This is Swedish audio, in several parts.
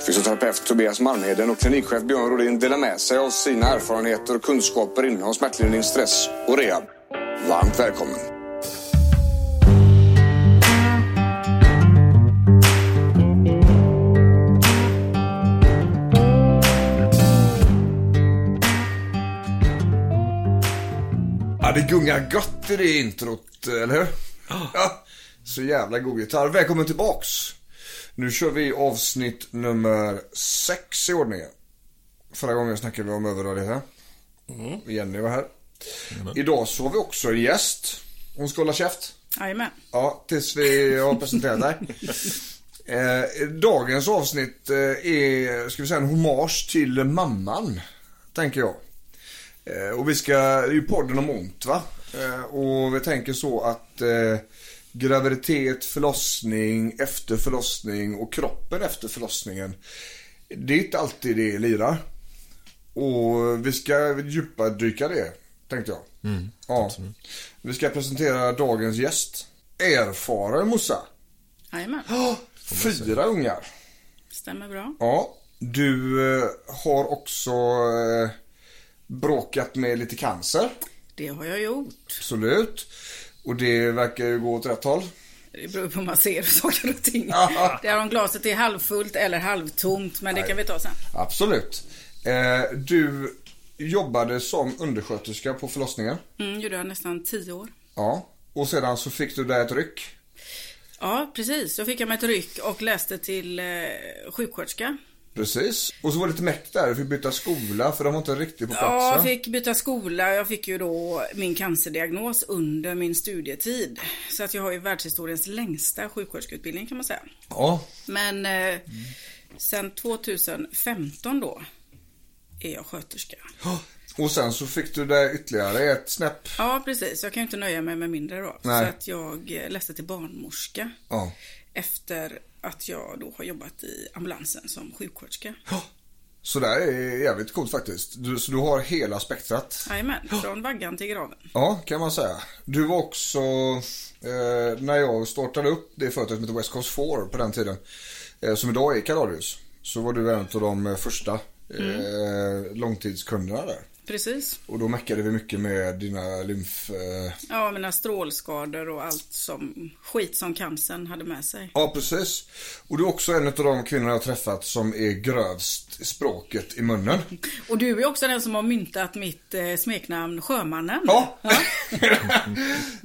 Fysioterapeut Tobias Malmheden och klinikchef Björn Rodin delar med sig av sina erfarenheter och kunskaper inom smärtlindring, stress och rehab. Varmt välkommen! Ja, det gungar gott i det introt, eller hur? Ja, så jävla god gitarr. Välkommen tillbaks. Nu kör vi avsnitt nummer sex i ordningen. Förra gången snackade vi om överrörlighet. Mm. Jenny var här. Idag så har vi också en gäst. Hon ska hålla käft. Jajamän. Ja, tills vi har presenterat dig. Eh, dagens avsnitt eh, är, ska vi säga, en hommage till mamman. Tänker jag. Eh, och vi ska, det är ju podden om ont va? Eh, och vi tänker så att eh, graviditet, förlossning, efter förlossning och kroppen efter förlossningen. Det är inte alltid det lirar. Och vi ska djupaddyka det, tänkte jag. Mm, ja. Vi ska presentera dagens gäst. Erfaren morsa. Jajamän. Fyra ungar. Stämmer bra. Ja. Du eh, har också eh, bråkat med lite cancer. Det har jag gjort. Absolut. Och det verkar ju gå åt rätt håll. Det beror på hur man ser saker och ting. Ja. Det är om glaset är halvfullt eller halvtomt. Men det kan vi ta sen. Absolut. Eh, du jobbade som undersköterska på förlossningen. Mm, gjorde jag nästan tio år. Ja. Och sedan så fick du där ett ryck. Ja, precis. Då fick jag mig ett ryck och läste till eh, sjuksköterska. Precis. Och så var det lite meck där. Du fick byta skola för de var inte riktigt på plats Ja, jag fick byta skola. Jag fick ju då min cancerdiagnos under min studietid. Så att jag har ju världshistoriens längsta sjuksköterskeutbildning kan man säga. Ja. Men eh, sen 2015 då är jag sköterska. Och sen så fick du där ytterligare ett snäpp. Ja, precis. Jag kan ju inte nöja mig med mindre då. Nej. Så att jag eh, läste till barnmorska. Ja. Efter att jag då har jobbat i ambulansen som sjuksköterska. Så där är jävligt coolt faktiskt. Du, så du har hela spektrat. Jajamän, från vaggan till graven. Ja, kan man säga. Du var också, eh, när jag startade upp det företaget som heter West Coast 4 på den tiden, eh, som idag är Kaladius, så var du en av de första eh, långtidskunderna där. Precis. Och då meckade vi mycket med dina lymf... Eh... Ja, mina strålskador och allt som skit som cancern hade med sig. Ja, precis. Och du är också en av de kvinnor jag har träffat som är grövst i språket i munnen. Och du är också den som har myntat mitt eh, smeknamn Sjömannen. Ja.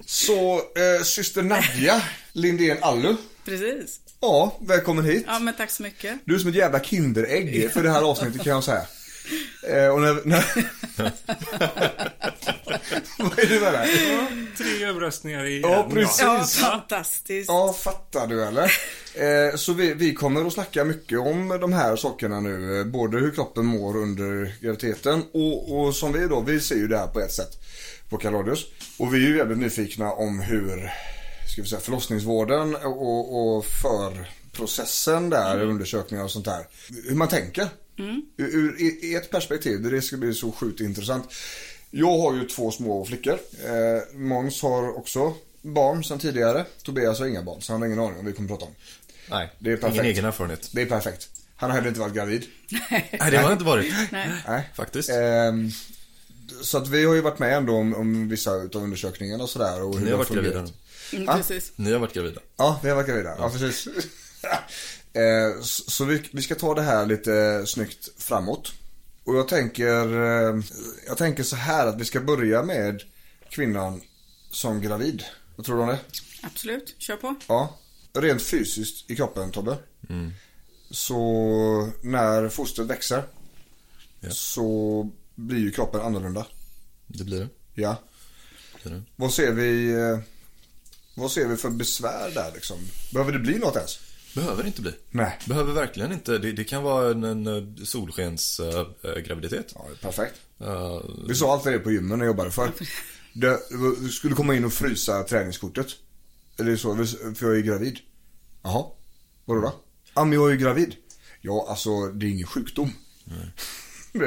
så, eh, syster Nadja Lindén Allu. Precis. Ja, välkommen hit. Ja, men tack så mycket. Du är som ett jävla Kinderägg för det här avsnittet kan jag säga. Eh, och när, när... Vad är det med det? Tre överröstningar i Ja, en. precis. Ja, fantastiskt. Ja, fattar du eller? Eh, så vi, vi kommer att snacka mycket om de här sakerna nu. eh, Både hur kroppen mår under graviditeten och, och som vi då, vi ser ju det här på ett sätt på Kaladius. Och vi är ju jävligt nyfikna om hur, ska vi säga, förlossningsvården och, och för processen där, undersökningar och sånt där. Hur man tänker. Ur, ur i ett perspektiv, det ska bli så sjukt intressant. Jag har ju två små flickor. Eh, Måns har också barn sedan tidigare. Tobias har inga barn, så han har ingen aning om vi kommer prata om. Nej, Det är perfekt. ingen egen erfarenhet. Det är perfekt. Han har heller inte varit gravid. Nej, det har jag inte varit. Nej. Faktiskt. Ehm, så att vi har ju varit med ändå om, om vissa utav undersökningarna och sådär. Och hur Ni det har varit fungerat. gravida. Mm, Ja. precis. Ni har varit gravida. Ja, vi har varit gravida. Ja, precis. Eh, så vi, vi ska ta det här lite snyggt framåt. Och jag tänker, eh, jag tänker så här att vi ska börja med kvinnan som gravid. Vad tror du om det? Absolut, kör på. Ja. Rent fysiskt i kroppen Tobbe. Så när fostret växer Ja. så blir ju kroppen annorlunda. Det blir det. Ja. Det är det. Vad ser vi eh, Vad ser vi för besvär där liksom? Behöver det bli något ens? Behöver inte bli. Nej. Behöver verkligen inte. Det, det kan vara en, en eh, solskens eh, eh, graviditet. Ja, perfekt. Eh, Vi sa alltid det på gymmen när jag jobbade för. Det, du skulle komma in och frysa träningskortet. Eller så, för jag är gravid. Jaha, vadå då? Ja men jag är ju gravid. Ja alltså det är ingen sjukdom.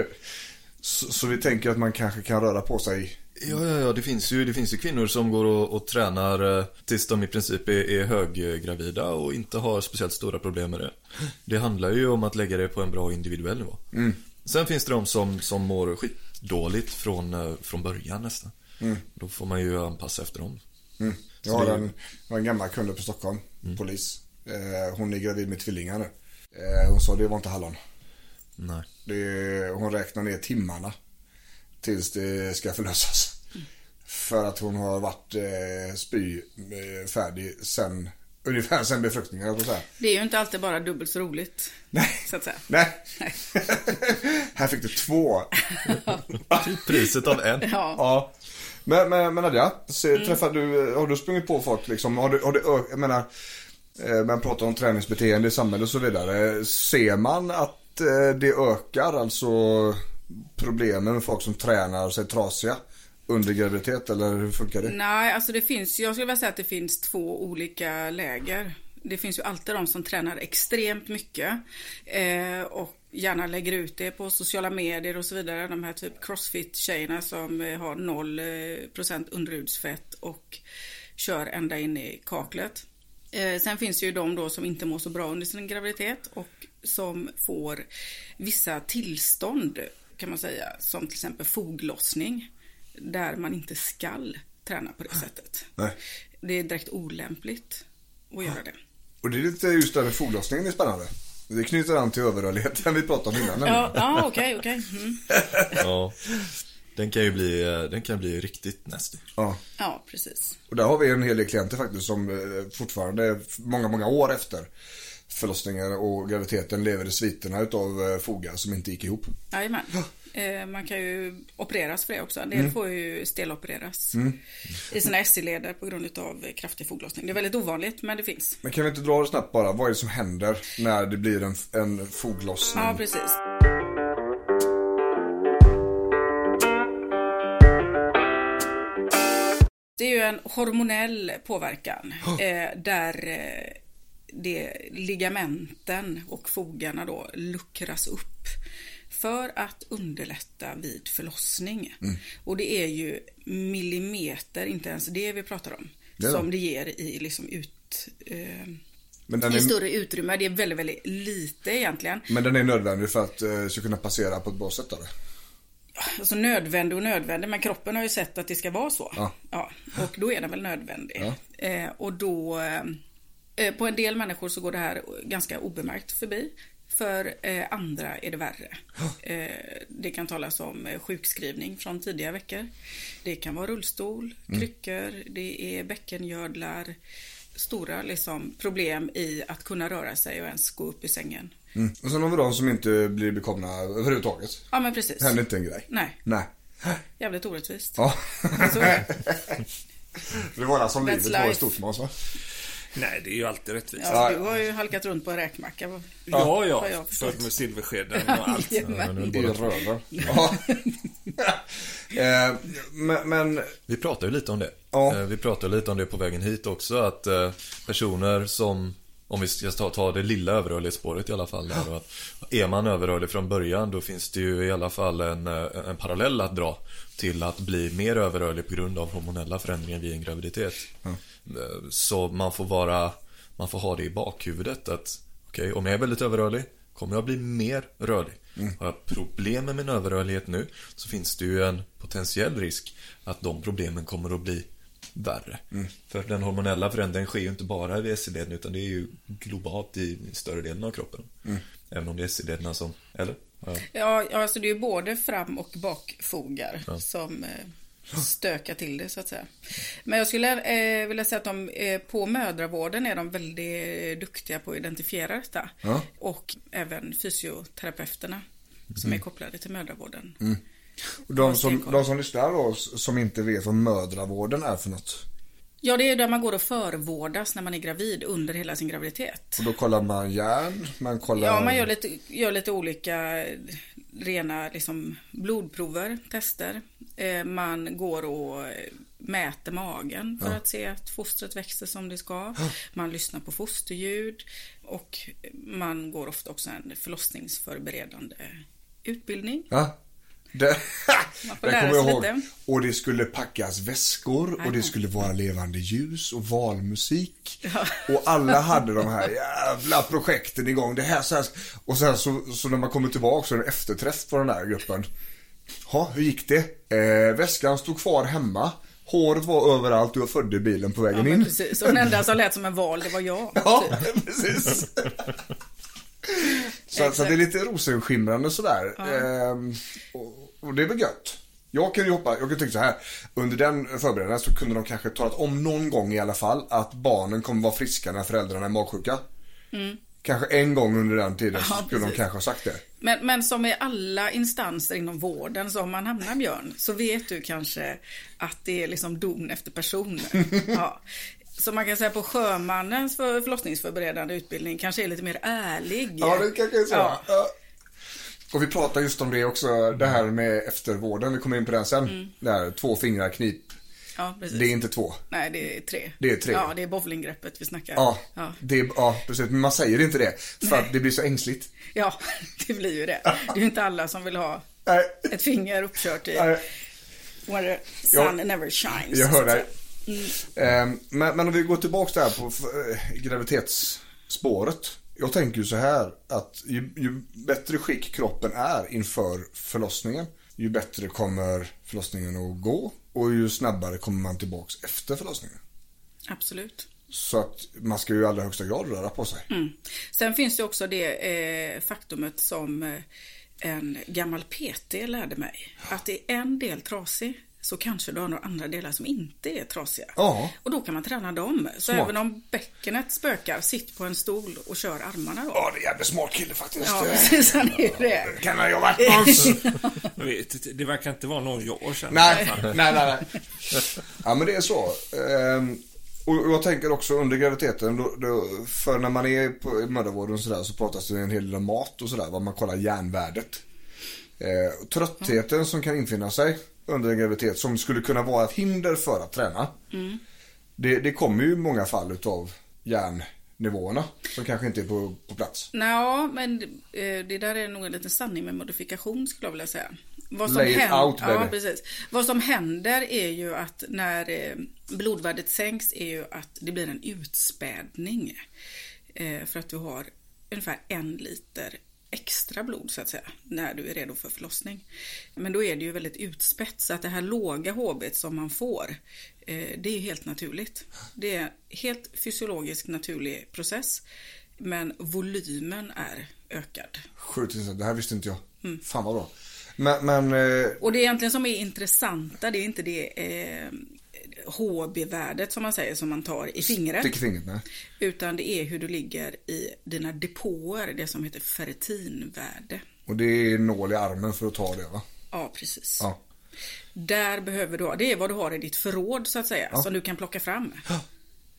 Så, så vi tänker att man kanske kan röra på sig. Ja, ja, ja, det finns ju, det finns ju kvinnor som går och, och tränar eh, tills de i princip är, är höggravida och inte har speciellt stora problem med det. Det handlar ju om att lägga det på en bra individuell nivå. Sen finns det de som, som mår skitdåligt från, eh, från början nästan. Då får man ju anpassa efter dem. Jag har en, jag har en gammal kund uppe i Stockholm, polis. Eh, hon är gravid med tvillingar nu. Eh, hon sa det var inte hallon. Nej. Det, hon räknar ner timmarna tills det ska förlösas. För att hon har varit eh, spy eh, sen, ungefär sen befruktningen, får säga. Det är ju inte alltid bara dubbelt så roligt. Nej. Så att säga. Nej. Nej. Här fick du två. Priset av en. Ja. Ja. Men, men, men Nadja, träffar du, har du sprungit på folk liksom? Har du, har du, jag menar, eh, man pratar om träningsbeteende i samhället och så vidare. Ser man att eh, det ökar, alltså problemen med folk som tränar sig trasiga under graviditet eller hur funkar det? Nej, alltså det finns, jag skulle vilja säga att det finns två olika läger. Det finns ju alltid de som tränar extremt mycket eh, och gärna lägger ut det på sociala medier och så vidare. De här typ crossfit-tjejerna som eh, har 0% eh, underhudsfett och kör ända in i kaklet. Eh, sen finns det ju de då som inte mår så bra under sin graviditet och som får vissa tillstånd kan man säga, som till exempel foglossning, där man inte skall träna på det sättet. Nej. Det är direkt olämpligt att göra det. Och det är lite just det här med foglossningen är spännande. Det knyter an till överrörligheten vi pratade om innan. Ja, ja okej, okej. Mm. Ja. Den kan ju bli, den kan bli riktigt nasty. Ja. Ja, precis. Och där har vi en hel del klienter faktiskt som eh, fortfarande många, många år efter förlossningen och graviditeten lever i sviterna utav eh, fogar som inte gick ihop. Jajamän. Eh, man kan ju opereras för det också. En Mm. del får ju stelopereras i sina SC-leder på grund av kraftig foglossning. Det är väldigt ovanligt, men det finns. Men kan vi inte dra det snabbt bara? Vad är det som händer när det blir en, en foglossning? Ja, precis. Det är ju en hormonell påverkan eh, där eh, det, ligamenten och fogarna då luckras upp för att underlätta vid förlossning. Och det är ju millimeter, inte ens det vi pratar om, Det som det ger i liksom ut... Eh, men, den i är, större utrymme. Det är väldigt, väldigt lite egentligen. men den är nödvändig för att eh, ska kunna passera på ett bra sätt eller? Alltså nödvändig och nödvändig, men kroppen har ju sett att det ska vara så. Ja. och då är den väl nödvändig. Ja. Eh, och då, eh, på en del människor så går det här ganska obemärkt förbi. För eh, andra är det värre. Eh, det kan talas om eh, sjukskrivning från tidiga veckor. Det kan vara rullstol, kryckor, det är bäckengödlar. Stora liksom, problem i att kunna röra sig och ens gå upp i sängen. Mm. Och sen har vi de som inte blir bekomna överhuvudtaget. Ja men precis. Händer inte en grej. Nej, Nej. jävligt orättvist. Ja. Så är det. det var som That's livet var i stort va? Nej, det är ju alltid rättvist. Ja, du har ju halkat runt på en räkmacka. Ja, ja. jag. Fört med silverskeden och allt. Jajamän. I röven. Ja. eh, men, men Vi pratar ju lite om det. Ja. Eh, Vi pratar lite om det på vägen hit också. Att eh, personer som, om vi ska ta, ta det lilla överrörlighetsspåret i alla fall. Där, att är man överrörlig från början då finns det ju i alla fall en, en parallell att dra till att bli mer överrörlig på grund av hormonella förändringar vid en graviditet. Eh, Så man får vara, man får ha det i bakhuvudet att okej, om jag är väldigt överrörlig kommer jag bli mer rörlig. Har jag problem med min överrörlighet nu så finns det ju en potentiell risk att de problemen kommer att bli värre. För den hormonella förändringen sker ju inte bara i SC-leden utan det är ju globalt i större delen av kroppen. Även om det är SC-lederna som, eller? Ja. Ja, ja, alltså det är ju både fram och bakfogar som eh, stökar till det så att säga. Men jag skulle eh, vilja säga att de eh, på mödravården är de väldigt duktiga på att identifiera detta. Ja. Och även fysioterapeuterna som är kopplade till mödravården. och de som, de som lyssnar då som inte vet vad mödravården är för något. Ja, det är där man går och förvårdas när man är gravid under hela sin graviditet. Och då kollar man järn, man kollar... Ja, man gör lite, gör lite olika rena liksom, blodprover, tester. Eh, man går och eh, mäter magen för att se att fostret växer som det ska. Man lyssnar på fosterljud och man går ofta också en förlossningsförberedande utbildning. Ja. Det, Man får det kommer jag ihåg. lite. Och det skulle packas väskor och det skulle vara levande ljus och valmusik. Och alla hade de här jävla projekten igång. Det här så här. Och sen så, så när man kommer tillbaka så är det efterträff på den där gruppen. Ja, hur gick det? Eh, väskan stod kvar hemma. Håret var överallt jag födde bilen på Ja, vägen men in. precis. Och den enda som lät som en val, det var jag. Ja, typ. precis. Så, så det är lite rosenskimrande sådär. Ehm, och, och det är väl gött. Jag kan ju hoppa, jag kan tänka så här. Under den förberedelsen så kunde de kanske talat om någon gång i alla fall att barnen kommer vara friska när föräldrarna är magsjuka. Kanske en gång under den tiden Mm. Ja, skulle de precis. kanske ha sagt det. Men, men som i alla instanser inom vården, så om man hamnar Björn, så vet du kanske att det är liksom don efter person. Ja. Så man kan säga på sjömannens för förlossningsförberedande utbildning kanske är lite mer ärlig. Ja, det kanske är så. Ja. Ja. Och vi pratar just om det också, det här med eftervården. Vi kommer in på den sen. Mm. Här, två fingrar knip. Ja, precis. Det är inte två. Nej, det är tre. Det är tre. Ja, det är bowlinggreppet vi snackar. Ja, Ja. Det är, ja, precis. Men man säger inte det. För att det blir så ängsligt. ja, det blir ju det. Det är ju inte alla som vill ha Nej, ett finger uppkört i nej, where the sun Jag- never shines. jag hör dig. Ehm, Men, men om vi går tillbaka där på eh, graviditetsspåret. Jag tänker ju så här att ju, ju bättre skick kroppen är inför förlossningen, ju bättre kommer förlossningen att gå och ju snabbare kommer man tillbaks efter förlossningen. Absolut. Så att man ska ju i allra högsta grad röra på sig. Mm. Sen finns det också det eh, faktumet som eh, en gammal PT lärde mig. Att det är en del trasig så kanske du har några andra delar som inte är trasiga. Ja. Och då kan man träna dem. Så Smart. även om bäckenet spökar, sitt på en stol och kör armarna då. Ja, det är en jävligt smart kille faktiskt. Ja, precis. Han är det. Kan ha. Jag vet inte, det verkar inte vara någon jag känner. Nej, nej, nej, nej. Ja, men det är så. Ehm, och jag tänker också under graviditeten, då, då, för när man är på i mödravården och sådär så pratas det en hel del om mat och sådär, vad man kollar järnvärdet. Eh, och tröttheten som kan infinna sig under en graviditet som skulle kunna vara ett hinder för att träna. Det, det kommer ju i många fall utav järnnivåerna som kanske inte är på, på plats. Nå, men eh, det där är nog en liten sanning med modifikation skulle jag vilja säga. Vad som, Lay händer, out, ja, precis. Vad som händer är ju att när eh, blodvärdet sänks är ju att det blir en utspädning. Eh, för att du har ungefär en liter extra blod så att säga när du är redo för förlossning. Men då är det ju väldigt utspätt så att det här låga HB som man får eh, det är helt naturligt. Det är en helt fysiologisk naturlig process men volymen är ökad. Sjukt intressant, det här visste inte jag. Mm. Fan vad bra. Men, men eh, Och det egentligen som är intressanta det är inte det eh, HB-värdet som man säger som man tar i fingret. fingret. Utan det är hur du ligger i dina depåer, det som heter ferritinvärde. Och det är nål i armen för att ta det va? Ja, precis. Ja. Där behöver du ha, det är vad du har i ditt förråd så att säga, som du kan plocka fram.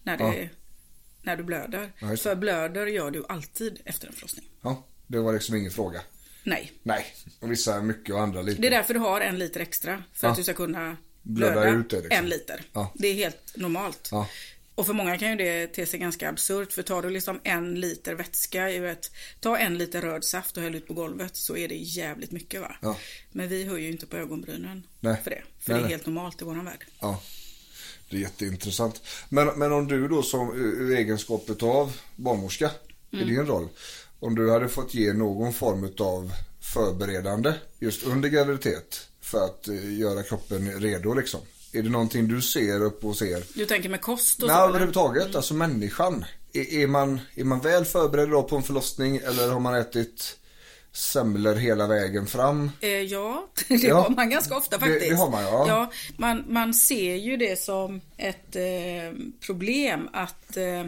När, det, Ja. när du blöder. Ja. För blöder gör du alltid efter en förlossning. Ja, det var liksom ingen fråga. Nej. Nej, och vissa mycket och andra lite. Det är därför du har en liter extra. För Ja. att du ska kunna Blöda ut det, liksom. en liter. Ja. Det är helt normalt. Ja. Och för många kan ju det te sig ganska absurt. För tar du liksom en liter vätska i ett... Ta en liter röd saft och häll ut på golvet så är det jävligt mycket va. Ja. Men vi höjer ju inte på ögonbrynen Nej. för det. För Nej, det är nej. helt normalt i våran värld. Ja. Det är jätteintressant. Men, men om du då som i egenskap av barnmorska i Mm. din roll. Om du hade fått ge någon form av förberedande just under graviditet för att eh, göra kroppen redo liksom. Är det någonting du ser upp och ser? Du tänker med kost och Nej, så? eller? överhuvudtaget. Alltså människan. Är, är, man, är man väl förberedd då på en förlossning eller har man ätit semlor hela vägen fram? Eh, ja, det Ja. har man ganska ofta Det- faktiskt. det har man, ja. man, man ser ju det som ett eh, problem att eh,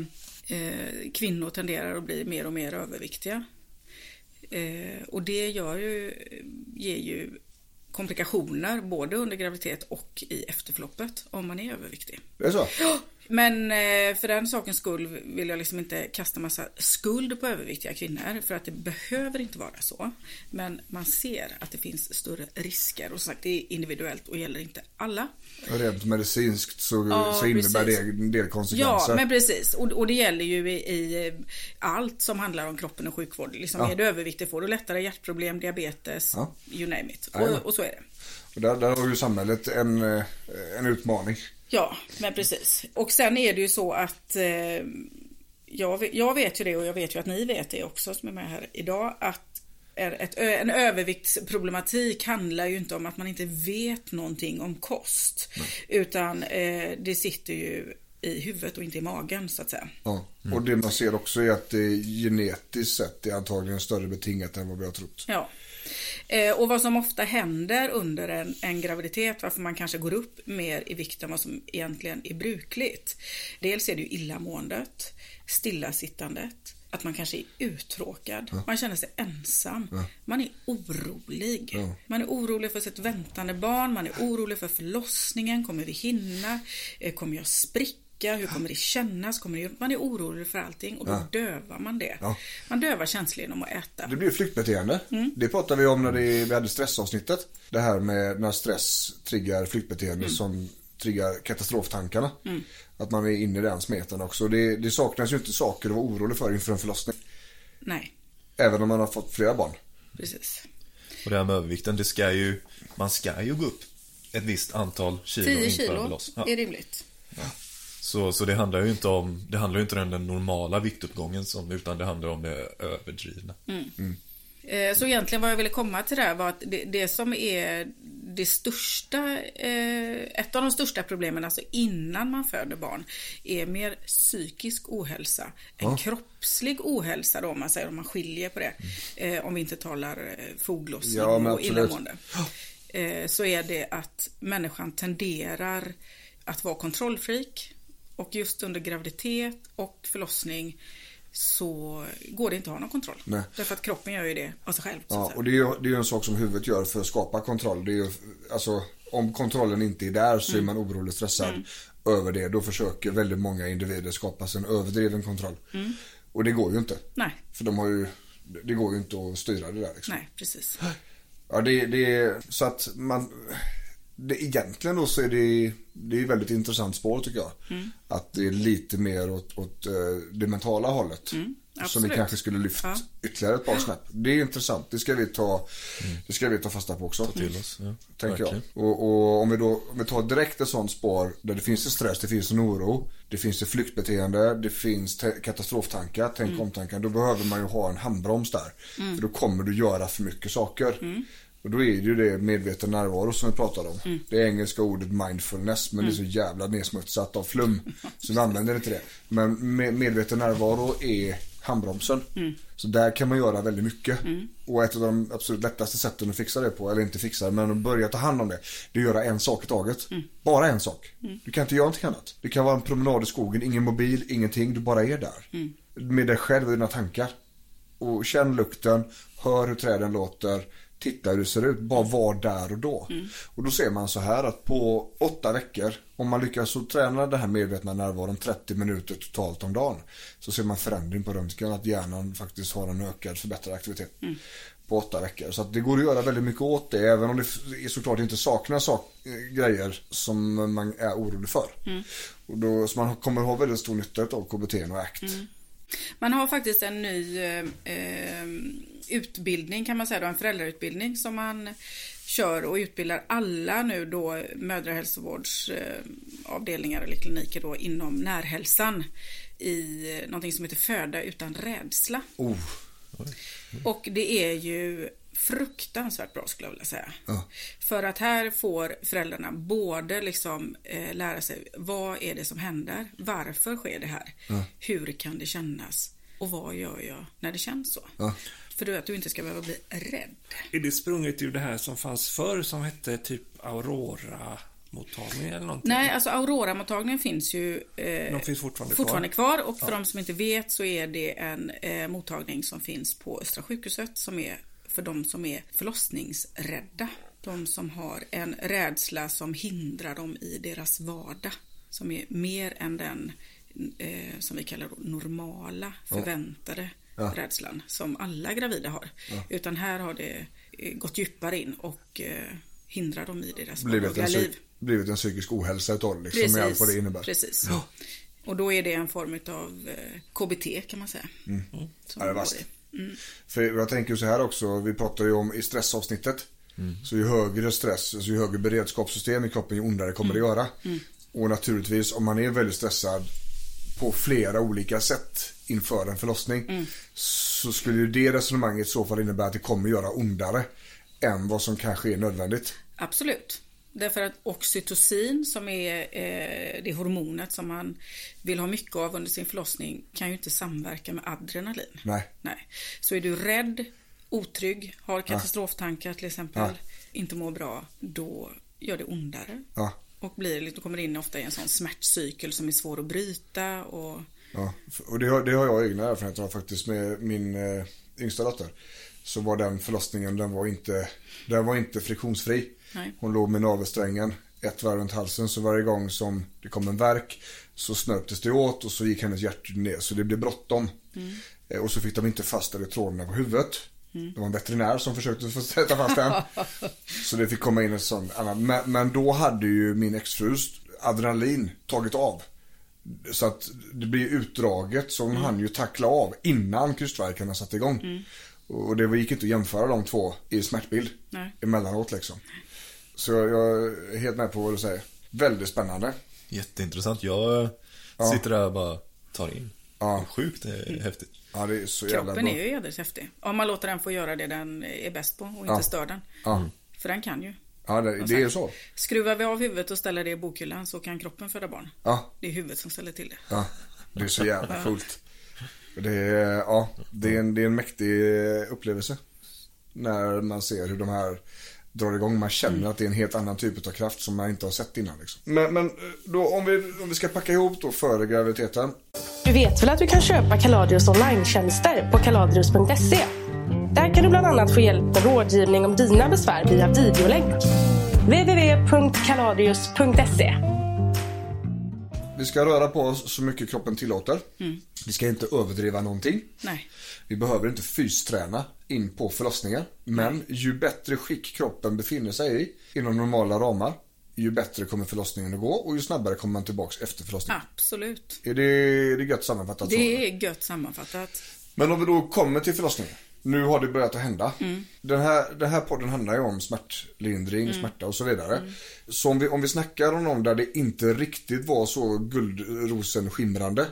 eh, kvinnor tenderar att bli mer och mer överviktiga. Eh, och det gör ju, ger ju komplikationer både under graviditet och i efterförloppet om man är överviktig. Det är så? Men eh, för den sakens skull vill jag liksom inte kasta massa skuld på överviktiga kvinnor. För att det behöver inte vara så. Men man ser att det finns större risker. Och som sagt, det är individuellt och gäller inte alla. Rent medicinskt så, ja, så innebär precis. det en del konsekvenser. Ja, men precis. Och, och det gäller ju i, i, allt som handlar om kroppen och sjukvård. Liksom, ja. Är du överviktig får du lättare hjärtproblem, diabetes, ja. you name it. Och, och, så är det. Och där, där har ju samhället en, eh, en utmaning. Ja, men precis. Och sen är det ju så att eh, jag, jag vet ju det och jag vet ju att ni vet det också som är med här idag. Att ett, en överviktsproblematik handlar ju inte om att man inte vet någonting om kost. Nej. Utan eh, det sitter ju i huvudet och inte i magen så att säga. Ja, och det man ser också är att det genetiskt sett är antagligen större betingat än vad vi har trott. Ja. Eh, och vad som ofta händer under en, en, graviditet, varför man kanske går upp mer i vikt än vad som egentligen är brukligt. Dels är det ju illamåendet, stillasittandet, att man kanske är uttråkad. Ja. Man känner sig ensam. Ja. Man är orolig. Ja. Man är orolig för sitt väntande barn. Man är orolig för förlossningen. Kommer vi hinna? Eh, kommer jag spricka? Hur kommer det kännas? Kommer det... Man är orolig för allting och då dövar man det. Man dövar känslan genom att äta. Det blir flyktbeteende. Mm. Det pratade vi om när vi hade stressavsnittet. Det här med när stress triggar flyktbeteende mm. som triggar katastroftankarna. Mm. Att man är inne i den smeten också. Det, det saknas ju inte saker att vara orolig för inför en förlossning. Nej. Även om man har fått flera barn. Precis. Och det här med övervikten, det ska ju, man ska ju gå upp ett visst antal kilo 10 kilo ja. är rimligt. Ja. Så, så det handlar ju inte om, det handlar ju inte om den normala viktuppgången som, utan det handlar om det överdrivna. Mm. Mm. Eh, så egentligen vad jag ville komma till där var att det, det som är det största, eh, ett av de största problemen, alltså innan man föder barn, är mer psykisk ohälsa än ja. kroppslig ohälsa då, om man säger om man skiljer på det. Mm. Om vi inte talar foglossning ja, och illamående. Så är det att människan tenderar att vara kontrollfreak och just under graviditet och förlossning så går det inte att ha någon kontroll. Nej. Därför att kroppen gör ju det av sig själv. Ja, och det är ju det är en sak som huvudet gör för att skapa kontroll. Det är ju, alltså, om kontrollen inte är där så mm. är man orolig och stressad mm. över det. Då försöker väldigt många individer skapa sig en överdriven kontroll. Mm. Och det går ju inte. Nej. För de har ju, det går ju inte att styra det där. Liksom. Nej, precis. Ja, det, det är så att man det, egentligen då så är det, det är väldigt intressant spår tycker jag. Mm. Att det är lite mer åt, åt eh, det mentala hållet. Mm, som vi kanske skulle lyft ja. ytterligare ett par snäpp. Det är intressant. Det ska vi ta, mm. det ska vi ta fasta på också. Ta till oss. Ja. Tänker jag. Och, och, om vi då om vi tar direkt ett sånt spår där det finns en stress, det finns en oro. Det finns ett flyktbeteende, det finns katastroftankar, tänk mm. om-tankar. Då behöver man ju ha en handbroms där. Mm. För då kommer du göra för mycket saker. Och då är det ju det medveten närvaro som vi pratade om. Mm. Det engelska ordet mindfulness men mm. det är så mm. jävla nedsmutsat av flum. Så vi använder inte det. Men medveten närvaro är handbromsen. Mm. Så där kan man göra väldigt mycket. Mm. Och ett av de absolut lättaste sätten att fixa det på, eller inte fixa men att börja ta hand om det. Det är att göra en sak i taget. Mm. Bara en sak. Du kan inte göra någonting annat. Det kan vara en promenad i skogen, ingen mobil, ingenting. Du bara är där. Med dig själv och dina tankar. Och känn lukten, hör hur träden låter titta hur det ser ut. Bara var där och då. Mm. Och då ser man så här att på åtta veckor, om man lyckas så träna den här medvetna närvaron 30 minuter totalt om dagen. Så ser man förändring på röntgen, att hjärnan faktiskt har en ökad förbättrad aktivitet. Mm. På åtta veckor. Så det går att göra väldigt mycket åt det. Även om det såklart inte saknas sak, grejer som man är orolig för. Mm. Och då, så man kommer ha väldigt stor nytta av KBT och ACT. Mm. Man har faktiskt en ny eh, eh, utbildning kan man säga, då, en föräldrautbildning som man kör och utbildar alla nu då mödrahälsovårdsavdelningar eller kliniker då inom närhälsan i någonting som heter Föda utan rädsla. Oh. Och det är ju fruktansvärt bra skulle jag vilja säga. Ja. För att här får föräldrarna både liksom eh, lära sig vad är det som händer? Varför sker det här? Ja. Hur kan det kännas? Och vad gör jag när det känns så? Ja. För att du inte ska behöva bli rädd. Är det sprunget ur det här som fanns förr som hette typ Aurora? mottagning eller någonting? Nej, alltså Aurora-mottagningen finns ju eh, de finns fortfarande, fortfarande kvar. kvar. Och för ja. de som inte vet så är det en eh, mottagning som finns på Östra sjukhuset som är för de som är förlossningsrädda. De som har en rädsla som hindrar dem i deras vardag. som är mer än den eh, som vi kallar normala, förväntade rädslan som alla gravida har. Utan här har det eh, gått djupare in och eh, hindrar dem i deras Blivit en, vardagliga liv. blivit en psykisk ohälsa utav liksom, med allt vad det innebär. Precis. Och då är det en form av eh, KBT kan man säga. Som Mm. Ja, det är går vasst. i. För jag tänker så här också, vi pratar ju om i stressavsnittet. Så ju högre stress, alltså ju högre beredskapssystem i kroppen, ju ondare kommer det göra. Och naturligtvis om man är väldigt stressad på flera olika sätt inför en förlossning. Så skulle ju det resonemanget i så fall innebära att det kommer göra ondare än vad som kanske är nödvändigt. Absolut. Därför att oxytocin som är eh, det hormonet som man vill ha mycket av under sin förlossning kan ju inte samverka med adrenalin. Nej. Nej. Så är du rädd, otrygg, har katastroftankar till exempel, inte mår bra, då gör det ondare. Ja. Och blir, lite- kommer in ofta i en sån smärtcykel som är svår att bryta och Ja, och det har, det har jag egna erfarenheter av faktiskt med min eh, yngsta dotter. Så var den förlossningen, den var inte, den var inte friktionsfri. Nej. Hon låg med navelsträngen ett varv runt halsen så varje gång som det kom en verk så snörptes det åt och så gick hennes hjärtljud ner så det blev bråttom. Eh, Och så fick de inte fast elektroderna på huvudet. Det var en veterinär som försökte få sätta fast den. så det fick komma in en sån annan. Men, men då hade ju min exfrus adrenalin tagit av. Så att det blir utdraget som han ju tackla av innan krystvärkarna satte igång. Och det gick inte att jämföra de två i smärtbild Nej. emellanåt liksom. Så jag, jag är helt med på vad du säger. Väldigt spännande. Jätteintressant. Jag eh, sitter där och bara tar in. Ja. Sjukt det är häftigt. Ja, det är så jävla kroppen bra. är ju jädrigt häftig. Om man låter den få göra det den är bäst på och inte Ja. stör den. Ja, För den kan ju. Ja det, det är så. Skruvar vi av huvudet och ställer det i bokhyllan så kan kroppen föda barn. Ja, Det är huvudet som ställer till det. ja. Det är så jävla coolt. Det är, ja, det är, en, det är en mäktig upplevelse. När man ser hur de här drar igång. Man känner att det är en helt annan typ av kraft som man inte har sett innan. Liksom. Men, men då, om, vi, om vi ska packa ihop då före graviditeten. Du vet väl att du kan köpa Kaladios online-tjänster på kaladrius.se? Där kan du bland annat få hjälp med rådgivning om dina besvär via videolänk. www.kaladrius.se Vi ska röra på oss så mycket kroppen tillåter. Vi ska inte överdriva någonting. Nej. Vi behöver inte fysträna in på förlossningen. Men ju bättre skick kroppen befinner sig i, inom normala ramar, ju bättre kommer förlossningen att gå och ju snabbare kommer man tillbaks efter förlossningen. Absolut. Är det, är det gött sammanfattat så? Det är gött sammanfattat. Men om vi då kommer till förlossningen. Nu har det börjat att hända. Den, här, den här podden handlar ju om smärtlindring, smärta och så vidare. Så om vi, om vi snackar om någon där det inte riktigt var så guldrosen skimrande.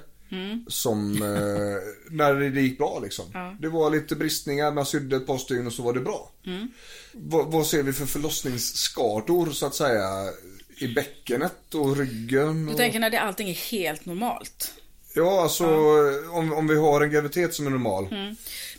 Som eh, när det gick bra liksom. Det var lite bristningar, man sydde ett par stygn och så var det bra. Vad, vad ser vi för förlossningsskador så att säga? I bäckenet och ryggen? Du Och... tänker när det, allting är helt normalt. Ja, alltså Om, om vi har en graviditet som är normal.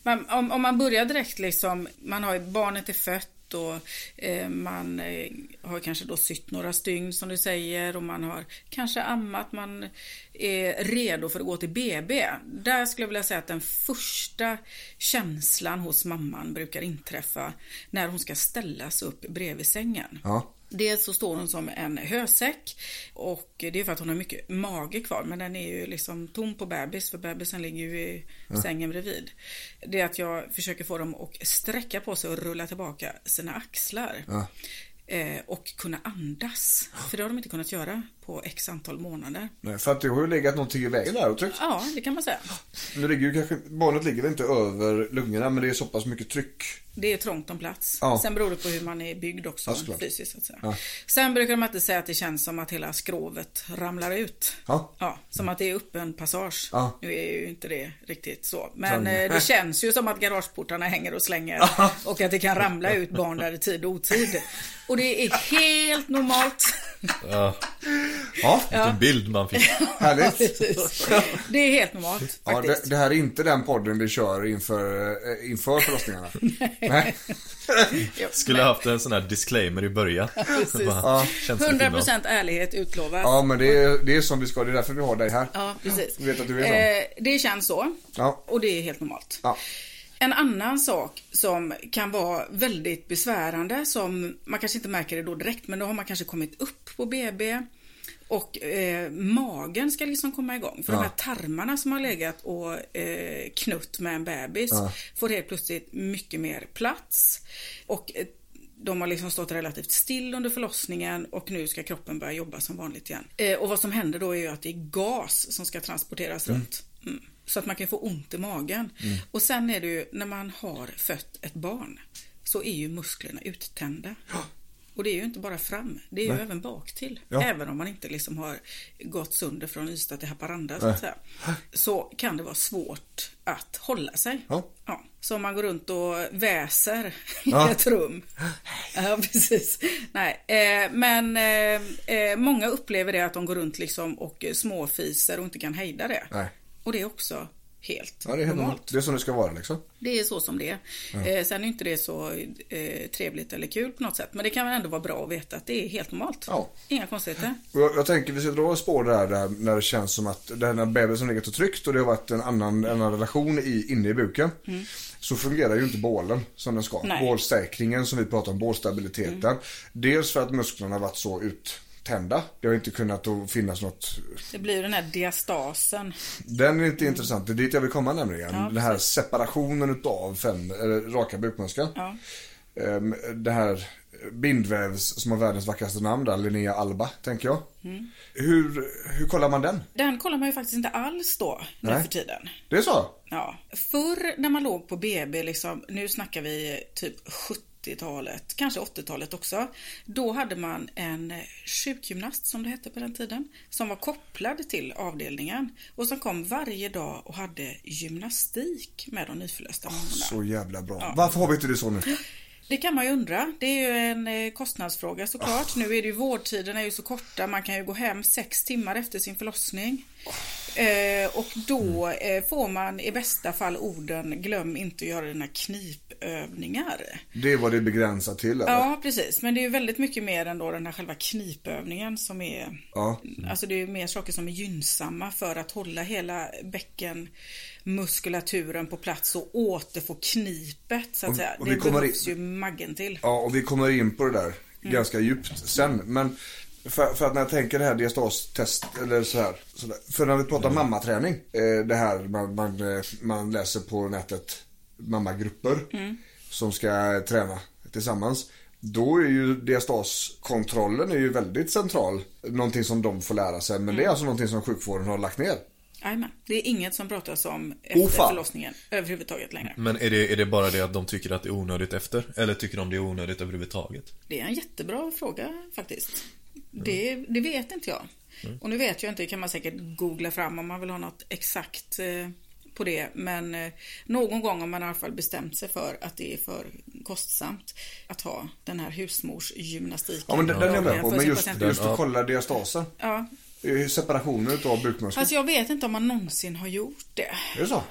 Man, om, om man börjar direkt liksom, man har ju, barnet är fött och eh, man eh, har kanske då sytt några stygn som du säger och man har kanske ammat, man är redo för att gå till BB. Där skulle jag vilja säga att den första känslan hos mamman brukar inträffa när hon ska ställas upp bredvid sängen. Ja. Dels så står hon som en hösäck och det är för att hon har mycket mage kvar men den är ju liksom tom på bebis för bebisen ligger ju i sängen bredvid. Det är att jag försöker få dem att sträcka på sig och rulla tillbaka sina axlar. Ja. Eh, och kunna andas. För det har de inte kunnat göra på x antal månader. Nej, för att det har ju legat någonting i vägen där och tryckt. Ja, det kan man säga. Nu ligger ju kanske, barnet ligger inte över lungorna men det är så pass mycket tryck. Det är trångt om plats. Ja. Sen beror det på hur man är byggd också Ja, fysiskt. Så att säga. Ja. Sen brukar de alltid säga att det känns som att hela skrovet ramlar ut. Ja. Ja, som att det är öppen passage. Ja. Nu är ju inte det riktigt så. Men Trång. eh, det känns ju som att garageportarna hänger och slänger. Och att det kan ramla ut barn där i tid och otid. Och det är helt normalt. Ja, Ja, vilken bild man fick. härligt. Det är helt normalt Ja, faktiskt. det, det här är inte den podden vi kör inför, eh, inför förlossningarna. Nej. Skulle haft en sån här disclaimer i början. Lite 100% innan. ärlighet utlovad. Ja, men det är, det är som vi ska. Det är därför vi har dig här. Ja, precis. Jag vet att du är eh, det känns så. Ja. Och det är helt normalt. Ja. En annan sak som kan vara väldigt besvärande som man kanske inte märker det då direkt men då har man kanske kommit upp på BB Och eh, magen ska liksom komma igång. För Ja. de här tarmarna som har legat och eh, knutt med en bebis Ja. får helt plötsligt mycket mer plats. Och eh, de har liksom stått relativt still under förlossningen och nu ska kroppen börja jobba som vanligt igen. Eh, och vad som händer då är ju att det är gas som ska transporteras runt. Mm. Så att man kan få ont i magen. Och sen är det ju när man har fött ett barn så är ju musklerna uttända. Och det är ju inte bara fram, det är ju Nej. även bak till. Ja. Även om man inte liksom har gått sönder från Ystad till Haparanda så att säga. Så kan det vara svårt att hålla sig. Ja. Ja, så om man går runt och väser Ja. i ett rum. Ja, precis. Nej, eh, men eh, eh, många upplever det att de går runt liksom och småfiser och inte kan hejda det. Nej. Och det är också helt Ja, det är helt normalt. Det är som det ska vara liksom. Det är så som det är. Eh, sen är inte det så eh, trevligt eller kul på något sätt. Men det kan väl ändå vara bra att veta att det är helt normalt. Ja. Inga konstigheter. Jag, jag tänker vi ska dra ett spår där, där när det känns som att den här bebisen legat och tryckt och det har varit en annan, en annan relation i, inne i buken. Så fungerar ju inte bålen som den ska. Nej. Bålsäkringen som vi pratar om, bålstabiliteten. Dels för att musklerna har varit så uttända. Det har inte kunnat finnas något Det blir den här diastasen. Den är inte intressant, det är dit jag vill komma nämligen. Ja, den här separationen utav fem, eller, raka bukmuskeln. Ja. Ehm, det här bindvävs som har världens vackraste namn där, Linnea Alba, tänker jag. Mm. Hur, hur kollar man den? Den kollar man ju faktiskt inte alls då, nu Nej. för tiden. Det är så? Ja. Förr när man låg på BB, liksom, nu snackar vi typ 70-talet, kanske 80-talet också. Då hade man en sjukgymnast som det hette på den tiden. Som var kopplad till avdelningen. Och som kom varje dag och hade gymnastik med de nyförlösta mammorna. Så jävla bra. Varför har vi inte det så nu? Det kan man ju undra. Det är ju en eh, kostnadsfråga såklart. Nu är det ju vårdtiderna är ju så korta. Man kan ju gå hem sex timmar efter sin förlossning. Eh, och då eh, får man i bästa fall orden glöm inte att göra dina knipövningar. Det vad det begränsat till eller? Ja, precis. Men det är ju väldigt mycket mer än då den här själva knipövningen som är... Ja. Alltså det är mer saker som är gynnsamma för att hålla hela bäckenmuskulaturen på plats och återfå knipet så att Och- säga. och det behövs in- ju maggen till. Ja, och vi kommer in på det där ganska djupt sen. Men för, för att när jag tänker det här diastastest eller så här. Så där. För när vi pratar mammaträning. Eh, det här man, man, eh, man läser på nätet mammagrupper. Som ska träna tillsammans. Då är ju diastaskontrollen är ju väldigt central. Någonting som de får lära sig. Men det är alltså någonting som sjukvården har lagt ner. Jajamän. Det är inget som pratas om efter fan. förlossningen överhuvudtaget längre. Men är det, är det bara det att de tycker att det är onödigt efter? Eller tycker de det är onödigt överhuvudtaget? Det är en jättebra fråga faktiskt. Det, det vet inte jag. Och nu vet jag inte, det kan man säkert googla fram om man vill ha något exakt eh, på det. Men eh, någon gång har man i alla fall bestämt sig för att det är för kostsamt att ha den här husmorsgymnastiken. Ja men den, den är jag med på. Men just, just att kolla diastasen. Ja, Separationen utav bukmuskeln. Alltså jag vet inte om man någonsin har gjort det. Är det så?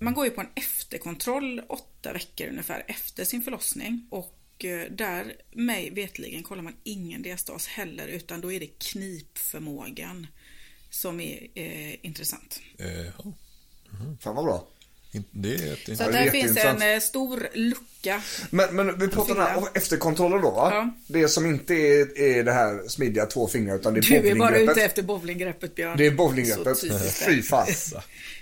Man går ju på en efterkontroll åtta veckor ungefär efter sin förlossning. Och där, mig vetligen kollar man ingen diastas heller utan då är det knipförmågan som är eh, intressant. Eh, ja. Fan vad bra. Det är ett Så är där finns en eh, stor lucka. Men, men vi pratar den här efterkontrollen då va? Ja. Det som inte är, är det här smidiga två fingrar utan det är Du är bara bowlinggreppet. ute efter bowlinggreppet Björn. Det är bowlinggreppet. Fy fan.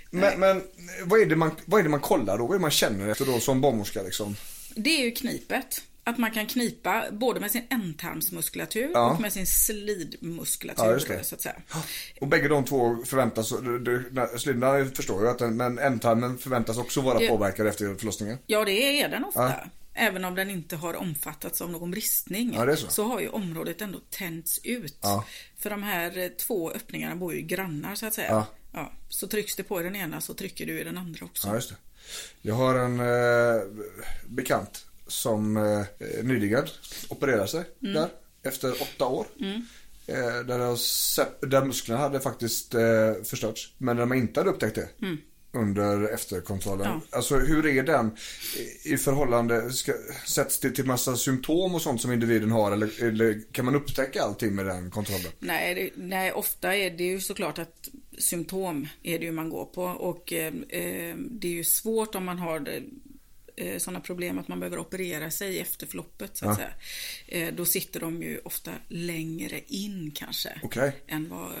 Men, men vad, är det man, vad är det man kollar då? Vad är det man känner efter då som barnmorska liksom? Det är ju knipet. Att man kan knipa både med sin ändtarmsmuskulatur Ja. och med sin slidmuskulatur. Ja. Så att säga. Och bägge de två förväntas, slidorna förstår jag att den, men ändtarmen förväntas också vara Det- påverkad efter förlossningen. Ja, det är den ofta. Ja. Även om den inte har omfattats av någon bristning Ja, är så. har ju området ändå tänts ut. Ja. För de här eh, två öppningarna bor ju grannar så att säga. Ja. Ja, så trycks det på i den ena så trycker du i den andra också. Ja, just det. Jag har en eh, bekant som eh, nyligen opererade sig Mm. där efter åtta år. Eh, där, där musklerna hade faktiskt eh, förstörts. Men där man inte hade upptäckt det. Under efterkontrollen. Mm. Ja. Alltså hur är den i- i förhållande, ska, sätts det till massa symptom och sånt som individen har eller, eller kan man upptäcka allting med den kontrollen? Nej, det, nej, ofta är det ju såklart att symptom är det ju man går på och eh, eh, det är ju svårt om man har eh, sådana problem att man behöver operera sig efter förloppet så att säga. Eh, då sitter de ju ofta längre in kanske. Okej. Än vad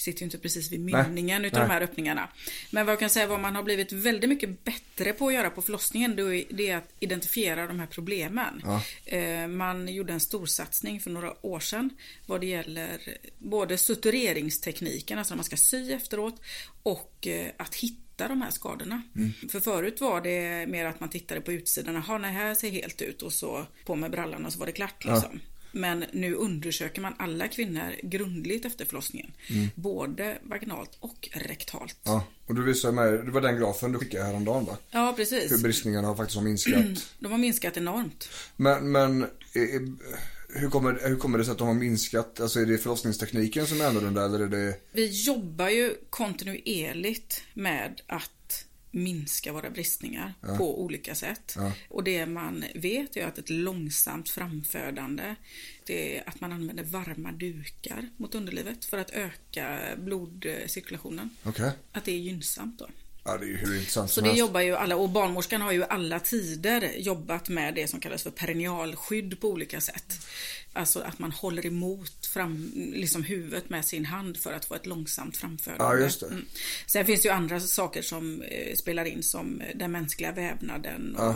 sitter ju inte precis vid mynningen utav nej. de här öppningarna. Men vad jag kan säga vad man har blivit väldigt mycket bättre på att göra på förlossningen det är att identifiera de här problemen. Eh, Man gjorde en stor satsning för några år sedan vad det gäller både sutureringstekniken, alltså när man ska sy efteråt och eh, att hitta de här skadorna. För förut var det mer att man tittade på utsidan, jaha, nej här ser helt ut och så på med brallan och så var det klart liksom. Men nu undersöker man alla kvinnor grundligt efter förlossningen. Både vaginalt och rektalt. Ja, Ja, och du visade mig, det var den grafen du skickade häromdagen va? Hur precis. bristningarna har faktiskt har minskat. De har minskat enormt. Men, men hur, kommer, hur kommer det sig att de har minskat? Alltså är det förlossningstekniken som är annorlunda eller är det... Vi jobbar ju kontinuerligt med att minska våra bristningar på olika sätt. Och det man vet är att ett långsamt framfödande, det är att man använder varma dukar mot underlivet för att öka blodcirkulationen. Okej. Att det är gynnsamt då. Ja, det är ju hur intressant Så det helst. jobbar ju alla, och barnmorskan har ju alla tider jobbat med det som kallas för perinealskydd på olika sätt. Alltså att man håller emot fram, liksom huvudet med sin hand för att få ett långsamt framförande. Ja, just det. Mm. Sen finns det ju andra saker som eh, spelar in som den mänskliga vävnaden och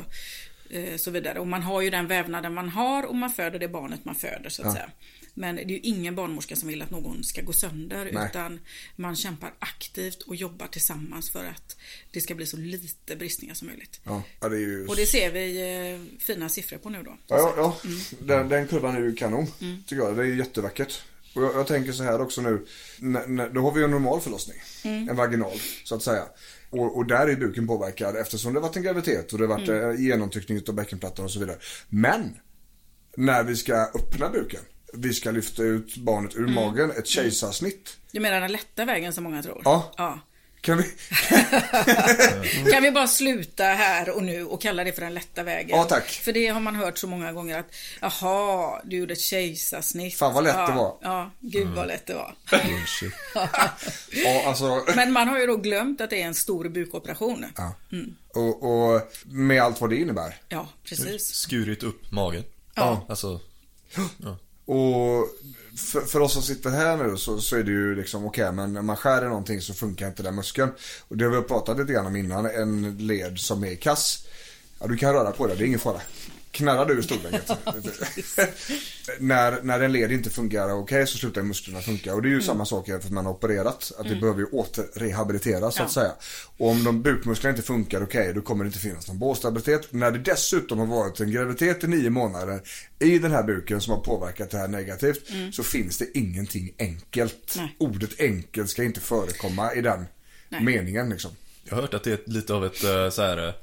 eh, så vidare. Och man har ju den vävnaden man har och man föder det barnet man föder så att säga. Men det är ju ingen barnmorska som vill att någon ska gå sönder Nej. utan man kämpar aktivt och jobbar tillsammans för att det ska bli så lite bristningar som möjligt. Ja, det är ju... Och det ser vi eh, fina siffror på nu då. Ja, ja. Mm. Den, den kurvan är ju kanon, tycker jag. Det är jättevackert. Och jag, jag tänker så här också nu, när, då har vi ju en normal förlossning, Mm. en vaginal så att säga. Och, och där är buken påverkad eftersom det varit en graviditet och det varit Mm. mm. genomtryckning av bäckenplattan och så vidare. Men, när vi ska öppna buken, vi ska lyfta ut barnet Mm. ur magen, ett kejsarsnitt. Du menar den lätta vägen som många tror? Ja. ja. Kan vi? Kan vi bara sluta här och nu och kalla det för den lätta vägen? Ja, tack. För det har man hört så många gånger att jaha, du gjorde ett kejsarsnitt. Fan, vad lätt ja, det var. Ja, gud vad lätt det var. Ja, alltså. Men man har ju då glömt att det är en stor bukoperation. Ja, Ja. Och, och med allt vad det innebär. precis. Skurit upp magen. Ja. Alltså, och för, för oss som sitter här nu så, så är det ju liksom okej men när man skär i någonting så funkar inte den muskeln. Och det har vi pratat lite grann om innan, en led som är kass. Ja du kan röra på det, det är ingen fara. Knarrar du ur stolen när, när en led inte fungerar okej så slutar musklerna funka. Och det är ju samma sak här för att man har opererat. Att det behöver ju återrehabiliteras så att Ja. säga. Och om de bukmusklerna inte funkar okej då kommer det inte finnas någon bålstabilitet. När det dessutom har varit en graviditet i nio månader i den här buken som har påverkat det här negativt. Så finns det ingenting enkelt. Nej. Ordet enkel ska inte förekomma i den Nej. meningen liksom. jag har hört att det är lite av ett eh, så här eh,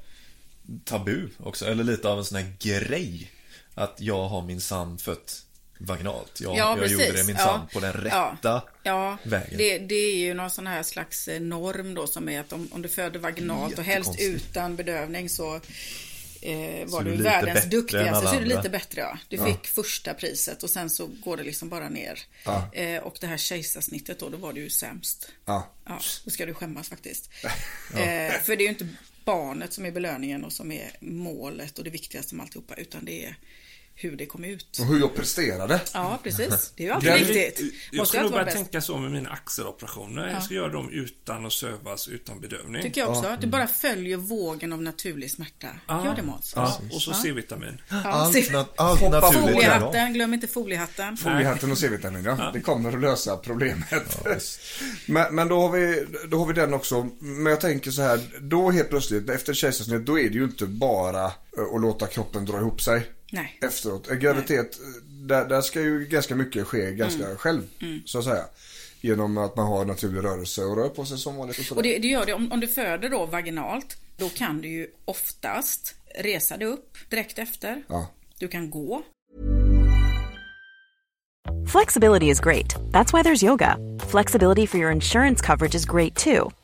tabu också, eller lite av en sån här grej. Att jag har min sann fött vaginalt. Jag, Ja, jag gjorde det min Ja. sann på den rätta Ja, ja vägen. det, det är ju någon sån här slags eh, norm då som är att om, om du föder vaginalt och helst utan bedövning så eh, var Så du världens duktigaste. Så är du lite bättre ja. Du fick första priset och sen så går det liksom bara ner. Eh, och det här kejsarsnittet då, då var du ju sämst. Ja. Ja, då ska du skämmas faktiskt. Eh, för det är ju inte barnet som är belöningen och som är målet och det viktigaste med alltihopa utan det är hur det kom ut. Och hur jag presterade. Ja, precis. Det är ju alltid viktigt. Jag skulle nog alltid vara börja tänka så med mina axeloperationer. Jag ska göra dem utan att sövas, utan bedövning. Tycker jag också. Att du bara följer vågen av naturlig smärta. Gör det Måns. Ja, och så C-vitamin. Ja, Allt, nat- allt naturligt. Foliehatten, glöm inte foliehatten. Foliehatten och C-vitamin ja. Det kommer att lösa problemet. men, men då har, vi, då har vi den också. Men jag tänker så här. Då helt plötsligt efter kejsarsnitt då är det ju inte bara eh, att låta kroppen dra ihop sig. Nej. Efteråt. En graviditet, där, där ska ju ganska mycket ske ganska Mm. själv. Så att säga. Genom att man har naturlig rörelse och rör på sig som vanligt. Och. Och det, det gör det, om, om du föder då vaginalt, då kan du ju oftast resa dig upp direkt efter. Ja. Du kan gå. Flexibility is great. That's why there's yoga. Flexibility for your insurance coverage is great too.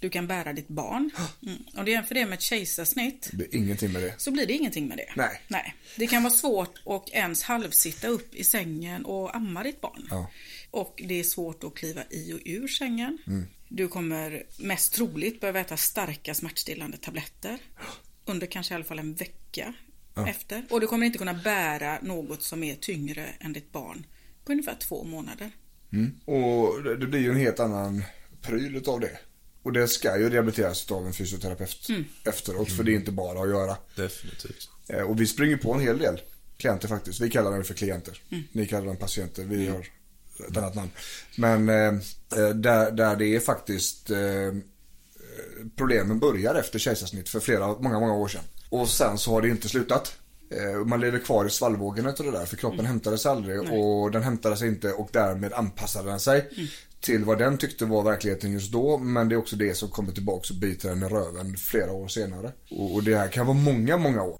Du kan bära ditt barn. Mm. Och det är för det med ett kejsarsnitt Det ingenting med det. så blir det ingenting med det. Nej. Nej. Det kan vara svårt att ens halvsitta upp i sängen och amma ditt barn. Ja. Och det är svårt att kliva i och ur sängen. Mm. Du kommer mest troligt behöva äta starka smärtstillande tabletter. Under kanske i alla fall en vecka efter. Och du kommer inte kunna bära något som är tyngre än ditt barn på ungefär två månader. Och det blir ju en helt annan pryl av det. Och det ska ju rehabiliteras av en fysioterapeut efteråt. För det är inte bara att göra. Definitivt. Eh, Och vi springer på en hel del klienter faktiskt. Vi kallar dem för klienter. Ni kallar dem patienter. Vi har ett annat namn. Men eh, eh, där, där det är faktiskt eh, problemen börjar efter kejsarsnitt för flera, många, många år sedan. Och sen så har det inte slutat. Eh, Man lever kvar i svallvågen av det där för kroppen hämtade sig aldrig och den hämtade sig inte och därmed anpassade den sig till vad den tyckte var verkligheten just då. Men det är också det som kommer tillbaka och biter den i röven flera år senare. Och, och det här kan vara många, många år.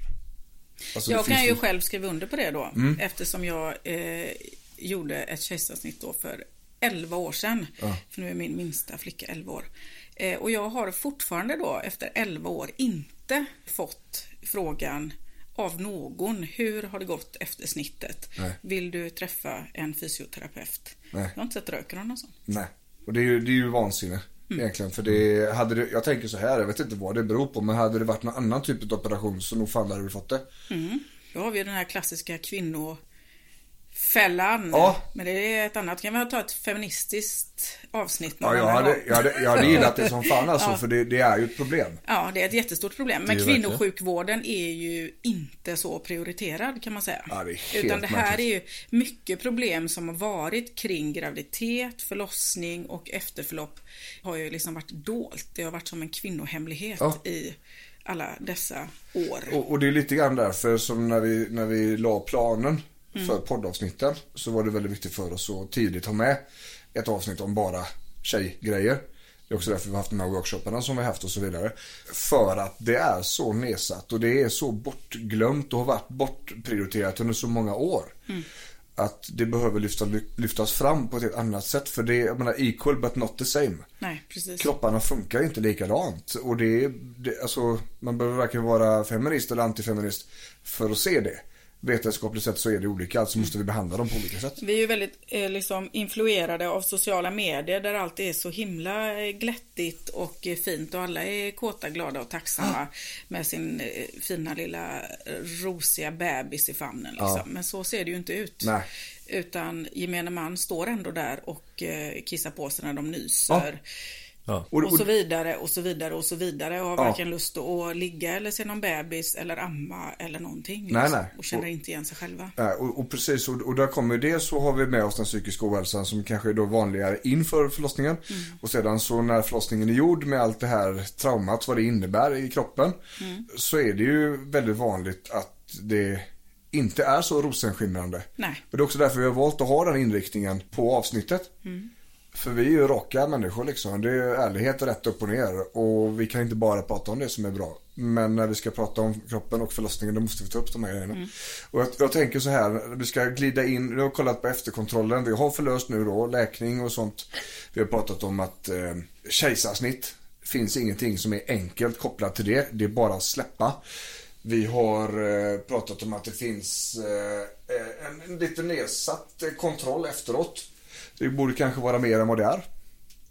Alltså, det Jag kan ju ju- själv skriva under på det då. Eftersom jag eh, gjorde ett kejsarsnitt då för 11 år sedan. För nu är min minsta flicka 11 år. Eh, och jag har fortfarande då efter 11 år inte fått frågan av någon. Hur har det gått efter snittet? Nej. Vill du träffa en fysioterapeut? Nej. Jag har inte sett röken av någon sån. Nej. Och det är ju, det är ju vansinne. Mm. Egentligen. För det, hade det, jag tänker så här, jag vet inte vad det beror på. Men hade det varit någon annan typ av operation så nog fan hade du fått det. Då har vi den här klassiska kvinnofällan. Ja. Men det är ett annat. Kan vi ta ett feministiskt avsnitt Ja, jag hade, jag hade, jag hade gillat det som fan alltså. För det, det är ju ett problem. Ja, det är ett jättestort problem. Men kvinnosjukvården är ju inte så prioriterad kan man säga. Ja, det är helt Utan det här märkligt. är ju mycket problem som har varit kring graviditet, förlossning och efterförlopp har ju liksom varit dolt. Det har varit som en kvinnohemlighet Ja. i alla dessa år. Och, och det är lite grann därför som när vi, när vi la planen Mm. för poddavsnitten så var det väldigt viktigt för oss att tidigt ha med ett avsnitt om bara tjejgrejer. Det är också därför vi har haft de här workshopparna som vi har haft och så vidare. För att det är så nedsatt och det är så bortglömt och har varit bortprioriterat under så många år. Mm. Att det behöver lyfta, lyftas fram på ett helt annat sätt. För det är, jag menar, equal but not the same. Nej, precis. Kropparna funkar inte likadant. Och det är, det, alltså, man behöver varken vara feminist eller antifeminist för att se det. Vetenskapligt sett så är det olika, alltså måste vi behandla dem på olika sätt. Vi är ju väldigt eh, liksom influerade av sociala medier där allt är så himla eh, glättigt och eh, fint och alla är kåta, glada och tacksamma med sin eh, fina lilla eh, rosiga bebis i famnen. Liksom. Ja. Men så ser det ju inte ut. Nej. Utan gemene man står ändå där och eh, kissar på sig när de nyser. Ja. Och, Och så vidare och så vidare och så vidare och har Ja. varken lust att ligga eller se någon bebis eller amma eller någonting. Nej, liksom. nej. Och känner Och- inte igen sig själva. Nej, och, och precis, och, och där kommer det så har vi med oss den psykiska ohälsan som kanske är då vanligare inför förlossningen. Och sedan så när förlossningen är gjord med allt det här traumat, vad det innebär i kroppen. Så är det ju väldigt vanligt att det inte är så rosenskimrande. Nej. Och det är också därför vi har valt att ha den inriktningen på avsnittet. För vi är ju raka människor liksom. Det är ärlighet rätt upp och ner. Och vi kan inte bara prata om det som är bra. Men när vi ska prata om kroppen och förlossningen då måste vi ta upp de här grejerna. Och jag, jag tänker så här, vi ska glida in, vi har kollat på efterkontrollen. Vi har förlöst nu då, läkning och sånt. Vi har pratat om att eh, kejsarsnitt finns ingenting som är enkelt kopplat till det. Det är bara att släppa. Vi har eh, pratat om att det finns eh, eh, en, lite nedsatt kontroll efteråt. Det borde kanske vara mer än vad det är.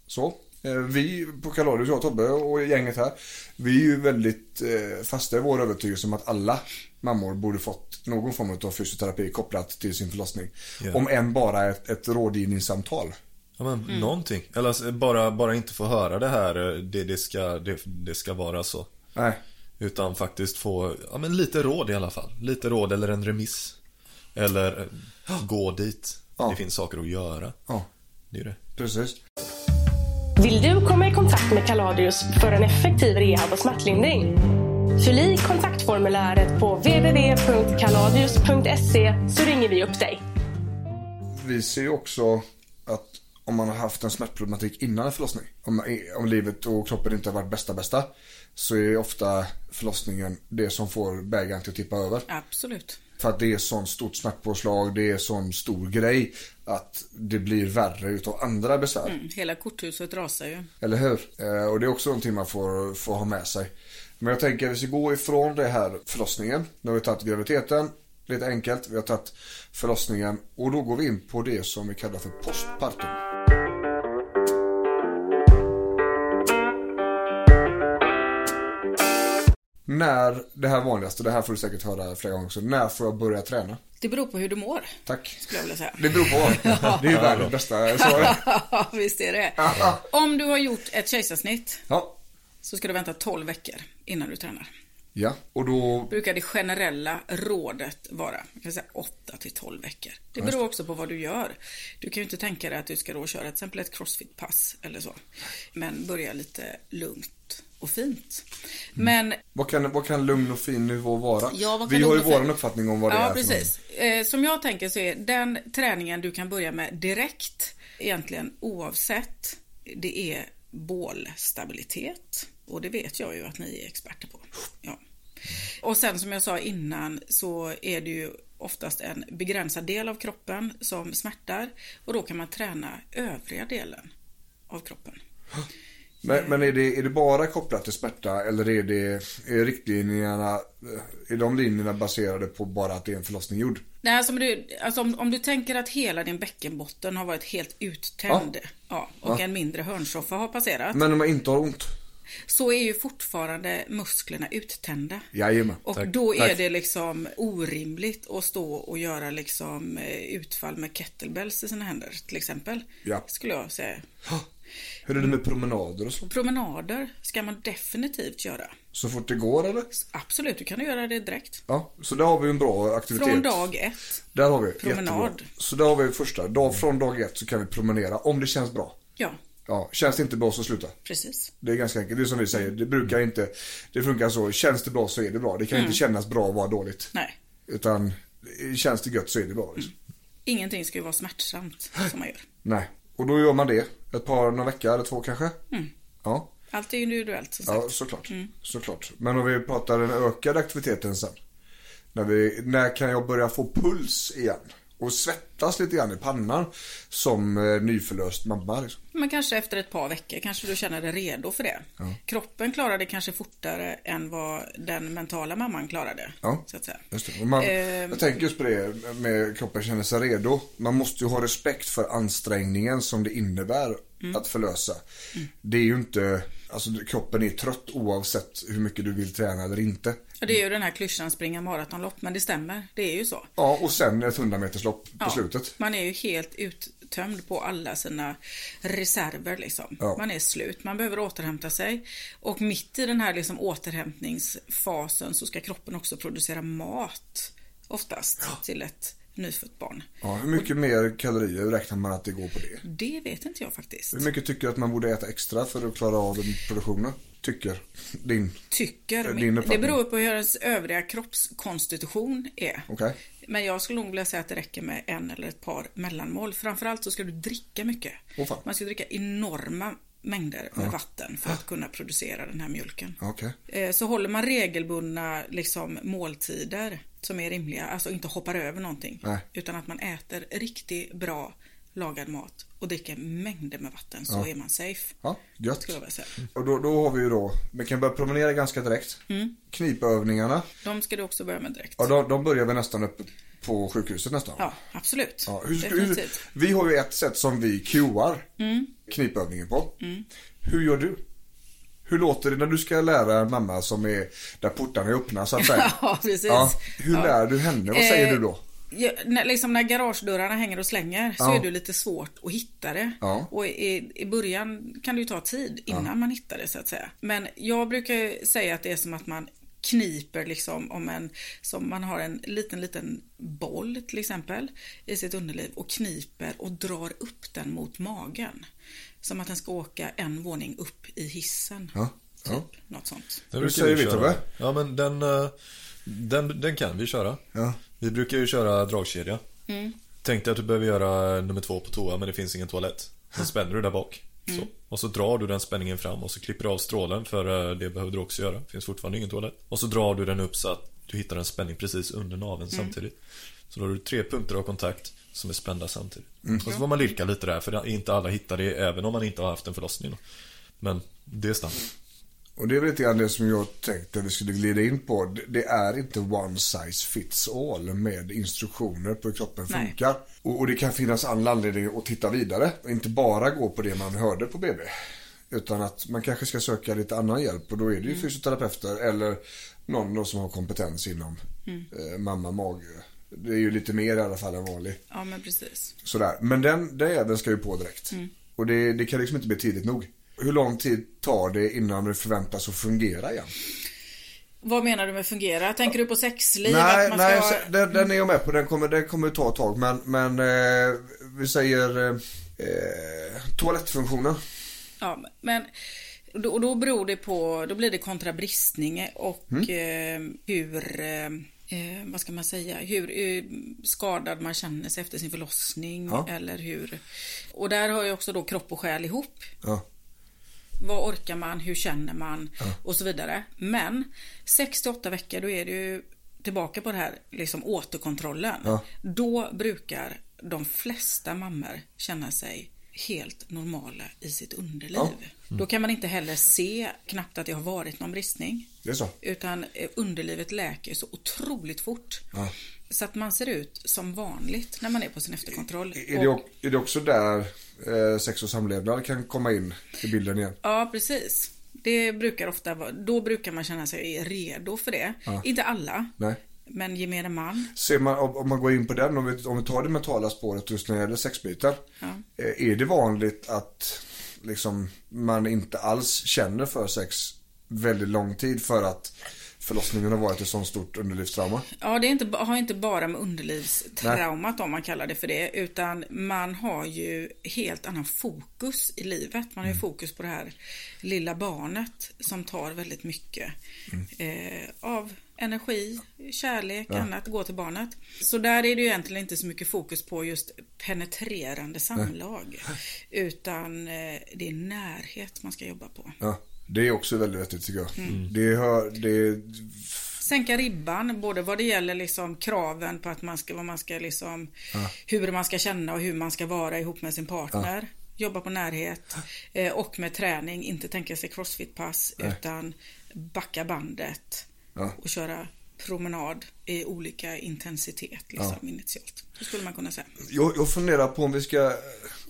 Så. Eh, vi på Kaladius, jag och Tobbe och gänget här. Vi är ju väldigt eh, fasta i vår övertygelse om att alla mammor borde fått någon form av fysioterapi kopplat till sin förlossning. Ja. Om än bara ett, ett rådgivningssamtal. Ja, men någonting. Eller alltså, bara, bara inte få höra det här, eh, det, det, ska, det, det ska vara så. Nej. Utan faktiskt få, ja men lite råd i alla fall. Lite råd eller en remiss. Eller gå dit. Ja. Det finns saker att göra. Ja, Det är det. precis. Vill du komma i kontakt med Kaladius för en effektiv rehab och smärtlindring? Fyll i kontaktformuläret på www.kaladius.se så ringer vi upp dig. Vi ser ju också att om man har haft en smärtproblematik innan en förlossning. Om, om livet och kroppen inte har varit bästa bästa. Så är ofta förlossningen det som får bägaren till att tippa över. Absolut. För att det är sån stort smärtpåslag, det är sån stor grej. Att det blir värre utav andra besvär. Mm, hela korthuset rasar ju. Eller hur? Eh, och det är också någonting man får, får ha med sig. Men jag tänker att vi ska gå ifrån det här förlossningen. Nu har vi tagit graviditeten, lite enkelt. Vi har tagit förlossningen och då går vi in på det som vi kallar för postpartum. När, det här vanligaste, det här får du säkert höra flera gånger också. När får jag börja träna? Det beror på hur du mår, Tack. skulle jag vilja säga. Det beror på. Det är ju världens bästa svar. Visst är det. Om du har gjort ett kejsarsnitt Ja. så ska du vänta 12 veckor innan du tränar. Ja, och då... Brukar det generella rådet vara jag kan säga 8 till 12 veckor. Det beror också på vad du gör. Du kan ju inte tänka dig att du ska då köra till exempel ett crossfit-pass eller så. Men börja lite lugnt och fint. Men Vad kan, vad kan lugn och fin nivå vara? Ja, Vi har ju vår uppfattning om vad det ja, är. precis. Eh, som jag tänker så är den träningen du kan börja med direkt, egentligen oavsett, det är bålstabilitet. Och det vet jag ju att ni är experter på. Ja. Och sen som jag sa innan så är det ju oftast en begränsad del av kroppen som smärtar och då kan man träna övriga delen av kroppen. Men, men är, det, är det bara kopplat till smärta eller är, det, är riktlinjerna, eh, är de linjerna baserade på bara att det är en förlossning gjord? Nej, alltså, men du, alltså om, om du tänker att hela din bäckenbotten har varit helt uttänd ja. och en mindre hörnsoffa har passerat. Men om man inte har ont? så är ju fortfarande musklerna uttända. Jajamän. Och Tack. då är Tack. det liksom orimligt att stå och göra liksom eh, utfall med kettlebells i sina händer till exempel. Ja. Skulle jag säga. Hur är det med promenader och så? Promenader ska man definitivt göra. Så fort det går eller? Absolut, du kan göra det direkt. Ja, så där har vi en bra aktivitet. Från dag ett. Där har vi, Promenad. jättebra. Så där har vi första, dag, från dag ett så kan vi promenera om det känns bra. Ja, Ja, känns det inte bra så sluta. precis. Det är ganska enkelt, det är som vi säger, det brukar inte, det funkar så, känns det bra så är det bra. Det kan inte kännas bra och vara dåligt. Nej, Utan känns det gött så är det bra. Liksom. ingenting ska ju vara smärtsamt som man gör. Nej, och då gör man det. Ett par, några veckor eller två kanske. Ja, Allt är individuellt som sagt. ja såklart. såklart. Men om vi pratar den ökade aktiviteten sen. När, vi, när kan jag börja få puls igen? Och svettas lite grann i pannan som eh, nyförlöst mamma. Liksom. Men kanske efter ett par veckor kanske du känner dig redo för det. Kroppen klarar det kanske fortare än vad den mentala mamman klarade. Ja. Så att säga. Man, Ehm. Jag tänker just på det med kroppen känner sig redo. Man måste ju ha respekt för ansträngningen som det innebär Mm. att förlösa. Det är ju inte, alltså kroppen är trött oavsett hur mycket du vill träna eller inte. Och det är ju den här klyschan springa maratonlopp, men det stämmer. Det är ju så. Ja, och sen ett 100 meterslopp på Ja, slutet. Man är ju helt uttömd på alla sina reserver liksom. Ja. Man är slut, man behöver återhämta sig. Och mitt i den här liksom återhämtningsfasen så ska kroppen också producera mat. Oftast till ett nyfött barn. Ja, hur mycket mer kalorier räknar man att det går på det? Det vet inte jag faktiskt. Hur mycket tycker du att man borde äta extra för att klara av produktionen? Tycker din? Tycker. Din Det beror på hur ens övriga kroppskonstitution är. Okej. Men jag skulle nog vilja säga att det räcker med en eller ett par mellanmål. Framförallt så ska du dricka mycket. Fan. Man ska dricka enorma mängder med vatten för att kunna producera den här mjölken. Okej. Eh, Så håller man regelbundna liksom, måltider som är rimliga, alltså inte hoppar över någonting. Nej. Utan att man äter riktigt bra lagad mat och dricker mängder med vatten så är man safe. Ja, gött. Säga. Och då, då har vi ju då, vi kan börja promenera ganska direkt. Mm. Knipövningarna. De ska du också börja med direkt. Ja, de, de börjar vi nästan uppe på sjukhuset nästan. Ja, absolut. Ja, hur, hur, vi har ju ett sätt som vi cuear Mm. knipövningen på. Hur gör du? Hur låter det när du ska lära en mamma som är där portarna är öppna så att säga? Ja, precis. Ja, hur Ja. lär du henne? Vad säger Eh, du då? Ja, när, liksom när garagedörrarna hänger och slänger så är det lite svårt att hitta det. Och i, i början kan det ju ta tid innan man hittar det så att säga. Men jag brukar säga att det är som att man kniper liksom om en, som man har en liten, liten boll till exempel i sitt underliv och kniper och drar upp den mot magen. Som att den ska åka en våning upp i hissen. Ja, Typ, ja. något sånt. Den brukar säger vi, köra. Tobbe? Ja men den, eh, den, den kan vi köra. Ja. Vi brukar ju köra dragkedja. Mm. Tänkte att du behöver göra nummer två på toa men det finns ingen toalett. Sen spänner du där bak. Så. Och så drar du den spänningen fram och så klipper du av strålen för eh, det behöver du också göra. Finns fortfarande ingen toalett. Och så drar du den upp så att du hittar en spänning precis under naveln samtidigt. Så då har du tre punkter av kontakt som är spända samtidigt. Och så får man lirka lite där för det- inte alla hittar det även om man inte har haft en förlossning. Då. Men det är standard. Och det är väl lite grann det som jag tänkte vi skulle glida in på. Det- är inte one size fits all med instruktioner på hur kroppen Nej. funkar. Och, och det kan finnas all anledning att titta vidare. Och inte bara gå på det man hörde på BB. Utan att man kanske ska söka lite annan hjälp. Och då är det ju Mm. fysioterapeuter eller någon då som har kompetens inom Mm. eh, mamma, mage. Det är ju lite mer i alla fall än vanlig. Ja, men precis. Sådär. Men den, den jäveln ska ju på direkt. Mm. Och det, det kan liksom inte bli tidigt nog. Hur lång tid tar det innan du förväntas att fungera igen? Vad menar du med fungera? Tänker du på sexliv? nej, nej ska... den, den är jag med på. Den kommer, den kommer ta ett tag. Men, men eh, vi säger eh, eh, toalettfunktionen. Ja, men då, då beror det på, då blir det kontra bristning och Mm. eh, hur, eh, eh, vad ska man säga, hur eh, skadad man känner sig efter sin förlossning Ja. eller hur. Och där har ju också då kropp och själ ihop. Ja. Vad orkar man, hur känner man och så vidare. Men 6-8 veckor då är det ju tillbaka på det här liksom återkontrollen. Ja. Då brukar de flesta mammor känna sig helt normala i sitt underliv. Ja. Då kan man inte heller se knappt att det har varit någon bristning. Det är så. Utan eh, underlivet läker så otroligt fort. Så att man ser ut som vanligt när man är på sin efterkontroll. Är det, Och- är det också där eh, sex och samlevnad kan komma in i bilden igen? Ja, precis. Det brukar ofta vara, då brukar man känna sig redo för det. Inte alla, Nej. men gemene man. Ser man, om, man går in på den, om vi, om vi tar det mentala spåret just när det gäller sexbiten. Eh, är det vanligt att liksom, man inte alls känner för sex väldigt lång tid för att förlossningen har varit ett sånt stort underlivstrauma? Ja, det inte, har inte bara med underlivstraumat om man kallar det för det, utan man har ju helt annan fokus i livet. Man har ju fokus på det här lilla barnet som tar väldigt mycket eh, av energi, kärlek, annat, gå till barnet. Så där är det ju egentligen inte så mycket fokus på just penetrerande samlag, utan eh, det är närhet man ska jobba på. Ja, det är också väldigt vettigt tycker jag. Det hör, det, sänka ribban, både vad det gäller liksom kraven på att man ska, vad man ska liksom, hur man ska känna och hur man ska vara ihop med sin partner. Jobba på närhet eh, och med träning, inte tänka sig crossfit-pass utan backa bandet Ja. och köra promenad i olika intensitet liksom, initialt. Det skulle man kunna säga. jag, jag funderar på om vi ska,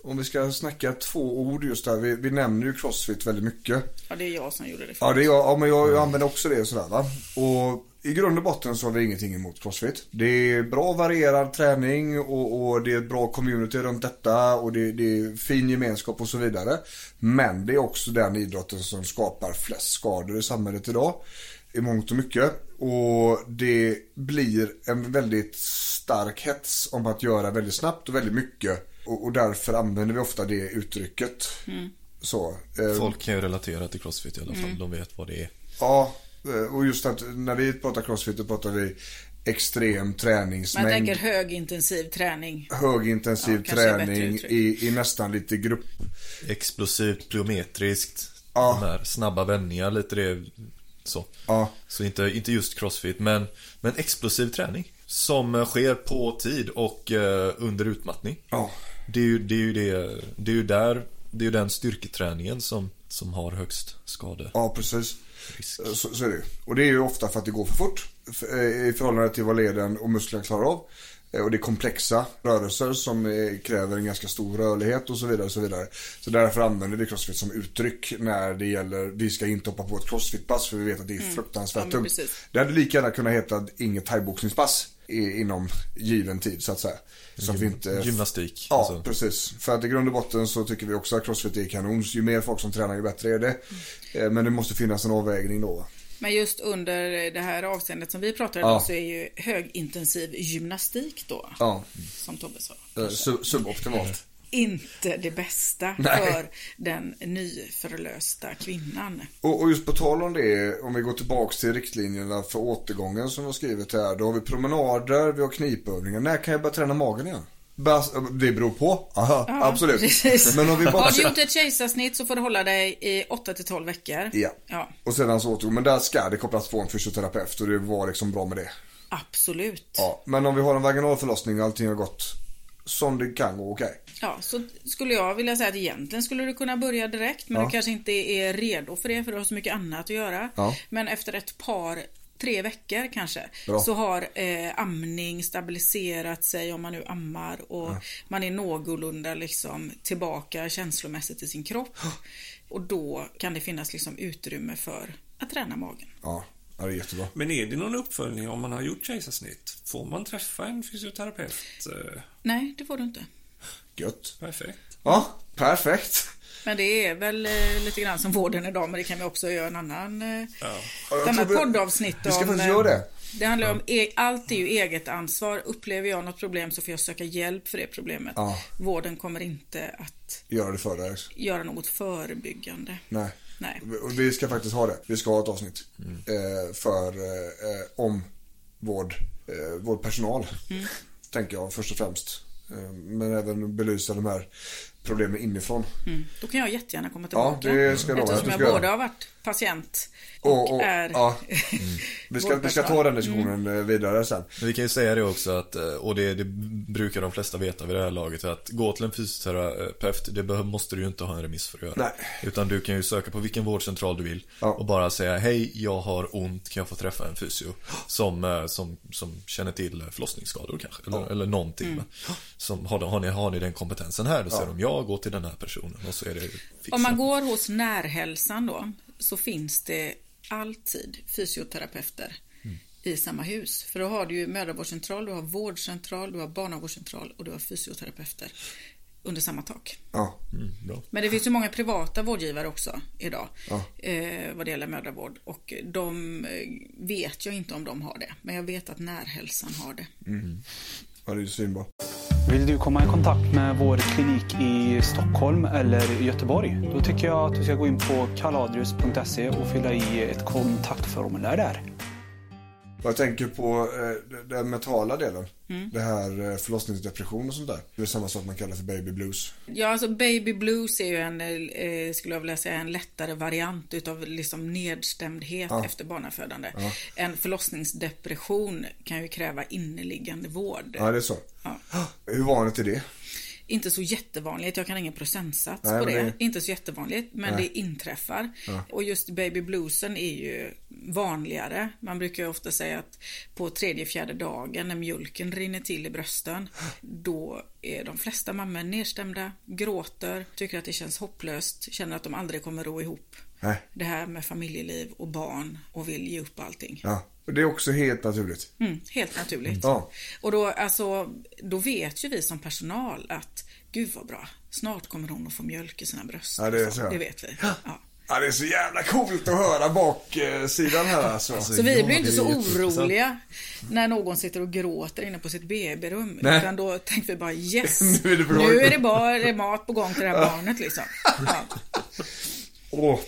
om vi ska snacka två ord just där. Vi, vi nämner ju crossfit väldigt mycket. Ja, det är jag som gjorde det Ja, förut. det är jag, ja men jag, jag använder också det sådär va. Och i grund och botten så har vi ingenting emot crossfit. Det är bra varierad träning och, och det är ett bra community runt detta och det, det är fin gemenskap och så vidare. Men det är också den idrotten som skapar flest skador i samhället idag. I mångt och mycket. Och det blir en väldigt stark hets om att göra väldigt snabbt och väldigt mycket. Och, och därför använder vi ofta det uttrycket. Så. eh, Folk kan ju relatera till crossfit i alla fall. De vet vad det är. Ja, eh, och just att när vi pratar crossfit då pratar vi extrem Man träningsmängd. tänker högintensiv träning. Högintensiv Ja, träning i, i nästan lite grupp. Explosivt, plyometriskt. Ja. De här snabba vändningar, lite det. Så. Ja, Så inte, inte just crossfit, men, men explosiv träning. Som sker på tid och eh, under utmattning. ja, Det är ju, det är ju, det, det är ju där, det är ju den styrketräningen som, som har högst skade. ja precis. Risk. Så, så är det. Och det är ju ofta för att det går för fort eh, i förhållande till vad leden och musklerna klarar av. Eh, Och det är komplexa rörelser som eh, kräver en ganska stor rörlighet och så vidare. Och så, vidare. så därför använder vi crossfit som uttryck när det gäller, vi ska inte hoppa på ett crossfitpass för vi vet att det är fruktansvärt Mm. Ja, men tungt. Det hade lika gärna kunnat heta inget thaiboxningspass inom given tid så att säga. Så att vi inte... Gymnastik. Ja, alltså. precis. För att i grund och botten så tycker vi också att crossfit är kanon. Ju mer folk som tränar ju bättre är det. Eh, Men det måste finnas en avvägning då. Men just under det här avseendet som vi pratar Ja. om så är ju högintensiv gymnastik då, Ja, som Tobbe sa, eh, sub- suboptimalt. Inte det bästa Nej. för den nyförlösta kvinnan. Och, och just på tal om det, om vi går tillbaks till riktlinjerna för återgången som var skrivet här. Då har vi promenader, vi har knipövningar. När kan jag börja träna magen igen? Bas, det beror på. Aha, absolut. Precis. Men om vi bara Har du gjort ett kejsarsnitt så får du hålla dig i 8 till 12 veckor. Ja. ja. Och sedan så återgår, men där ska det kopplas på en fysioterapeut och det var liksom bra med det. Absolut. Ja, men om vi har en vaginal förlossning och allting har gått som det kan gå, okej. Ja, så skulle jag vilja säga att egentligen skulle du kunna börja direkt men Ja. du kanske inte är redo för det för du har så mycket annat att göra. Ja. Men efter ett par tre veckor kanske Bra. så har eh, amning stabiliserat sig om man nu ammar och man är någorlunda liksom tillbaka känslomässigt i sin kropp. Och då kan det finnas liksom utrymme för att träna magen. Ja, ja, det är jättebra. Men är det någon uppföljning om man har gjort kejsarsnitt? Får man träffa en fysioterapeut? Nej, det får du inte. Gött. Perfekt. Ja, perfekt. Men det är väl eh, lite grann som vården idag, men det kan vi också göra en annan, eh, ett Jag annat poddavsnitt Vi ska om. faktiskt eh, göra det. Det handlar om, e- allt är ju eget ansvar. Upplever jag något problem så får jag söka hjälp för det problemet. Ja. Vården kommer inte att Gör det för dig. göra något förebyggande. Nej. Nej. Vi ska faktiskt ha det. Vi ska ha ett avsnitt. Eh, för, eh, om vård, eh, vårdpersonal. Tänker jag först och främst. Eh, men även belysa de här problemen inifrån. Mm. Då kan jag jättegärna komma Ja, tillbaka. det ska jag Eftersom du jag både har varit patient och, Och, och, är ja. vi, ska, vi ska ta den diskussionen eh, vidare sen. Men vi kan ju säga det också att, eh, och det, det brukar de flesta veta vid det här laget, att gå till en fysioterapeut, det måste du ju inte ha en remiss för att göra. Nej. Utan du kan ju söka på vilken vårdcentral du vill Ja. och bara säga hej, jag har ont, kan jag få träffa en fysio? Som, eh, som, som känner till förlossningsskador kanske, eller, eller någonting. va? Som, har, har, ni, har ni den kompetensen här? Då säger de ja, gå till den här personen och så är det fixat. Om man går hos närhälsan då så finns det alltid fysioterapeuter i samma hus. För då har du ju mödravårdscentral, du har vårdcentral, du har barnavårdscentral och du har fysioterapeuter under samma tak. Ja. Mm, bra. Men det finns ju många privata vårdgivare också idag Ja. eh, vad det gäller mödravård och de eh, vet jag inte om de har det. Men jag vet att närhälsan har det. ja, det är ju svinbra. Vill du komma i kontakt med vår klinik i Stockholm eller Göteborg? Då tycker jag att du ska gå in på kaladrius.se och fylla i ett kontaktformulär där. Jag tänker på eh, den mentala delen. Det här eh, förlossningsdepression och sånt där. Det är samma sak man kallar för baby blues. Ja, alltså baby blues är ju en, eh, skulle jag vilja säga, en lättare variant utav liksom nedstämdhet efter barnafödande. En förlossningsdepression kan ju kräva inneliggande vård. Ja, det är så. Ja. Hur vanligt är det? Inte så jättevanligt, jag kan ingen procentsats Nej, på det. det- Inte så jättevanligt, men det inträffar. Och just baby bluesen är ju vanligare. Man brukar ju ofta säga att på tredje, fjärde dagen när mjölken rinner till i brösten, då är de flesta mammor nedstämda, gråter, tycker att det känns hopplöst, känner att de aldrig kommer ro ihop. Nej. Det här med familjeliv och barn och vill ge upp allting. Ja. Det är också helt naturligt. Mm, helt naturligt. Ja. Och då, alltså, då vet ju vi som personal att gud vad bra, snart kommer hon att få mjölk i sina bröst. Ja, det så. Det vet vi. Ja. Ja, det är så jävla coolt att höra baksidan här alltså. Så vi blir inte så oroliga när någon sitter och gråter inne på sitt BB-rum. Utan då tänker vi bara yes, Nu är det bra. nu är det bara mat på gång till det här barnet liksom. Ja. Och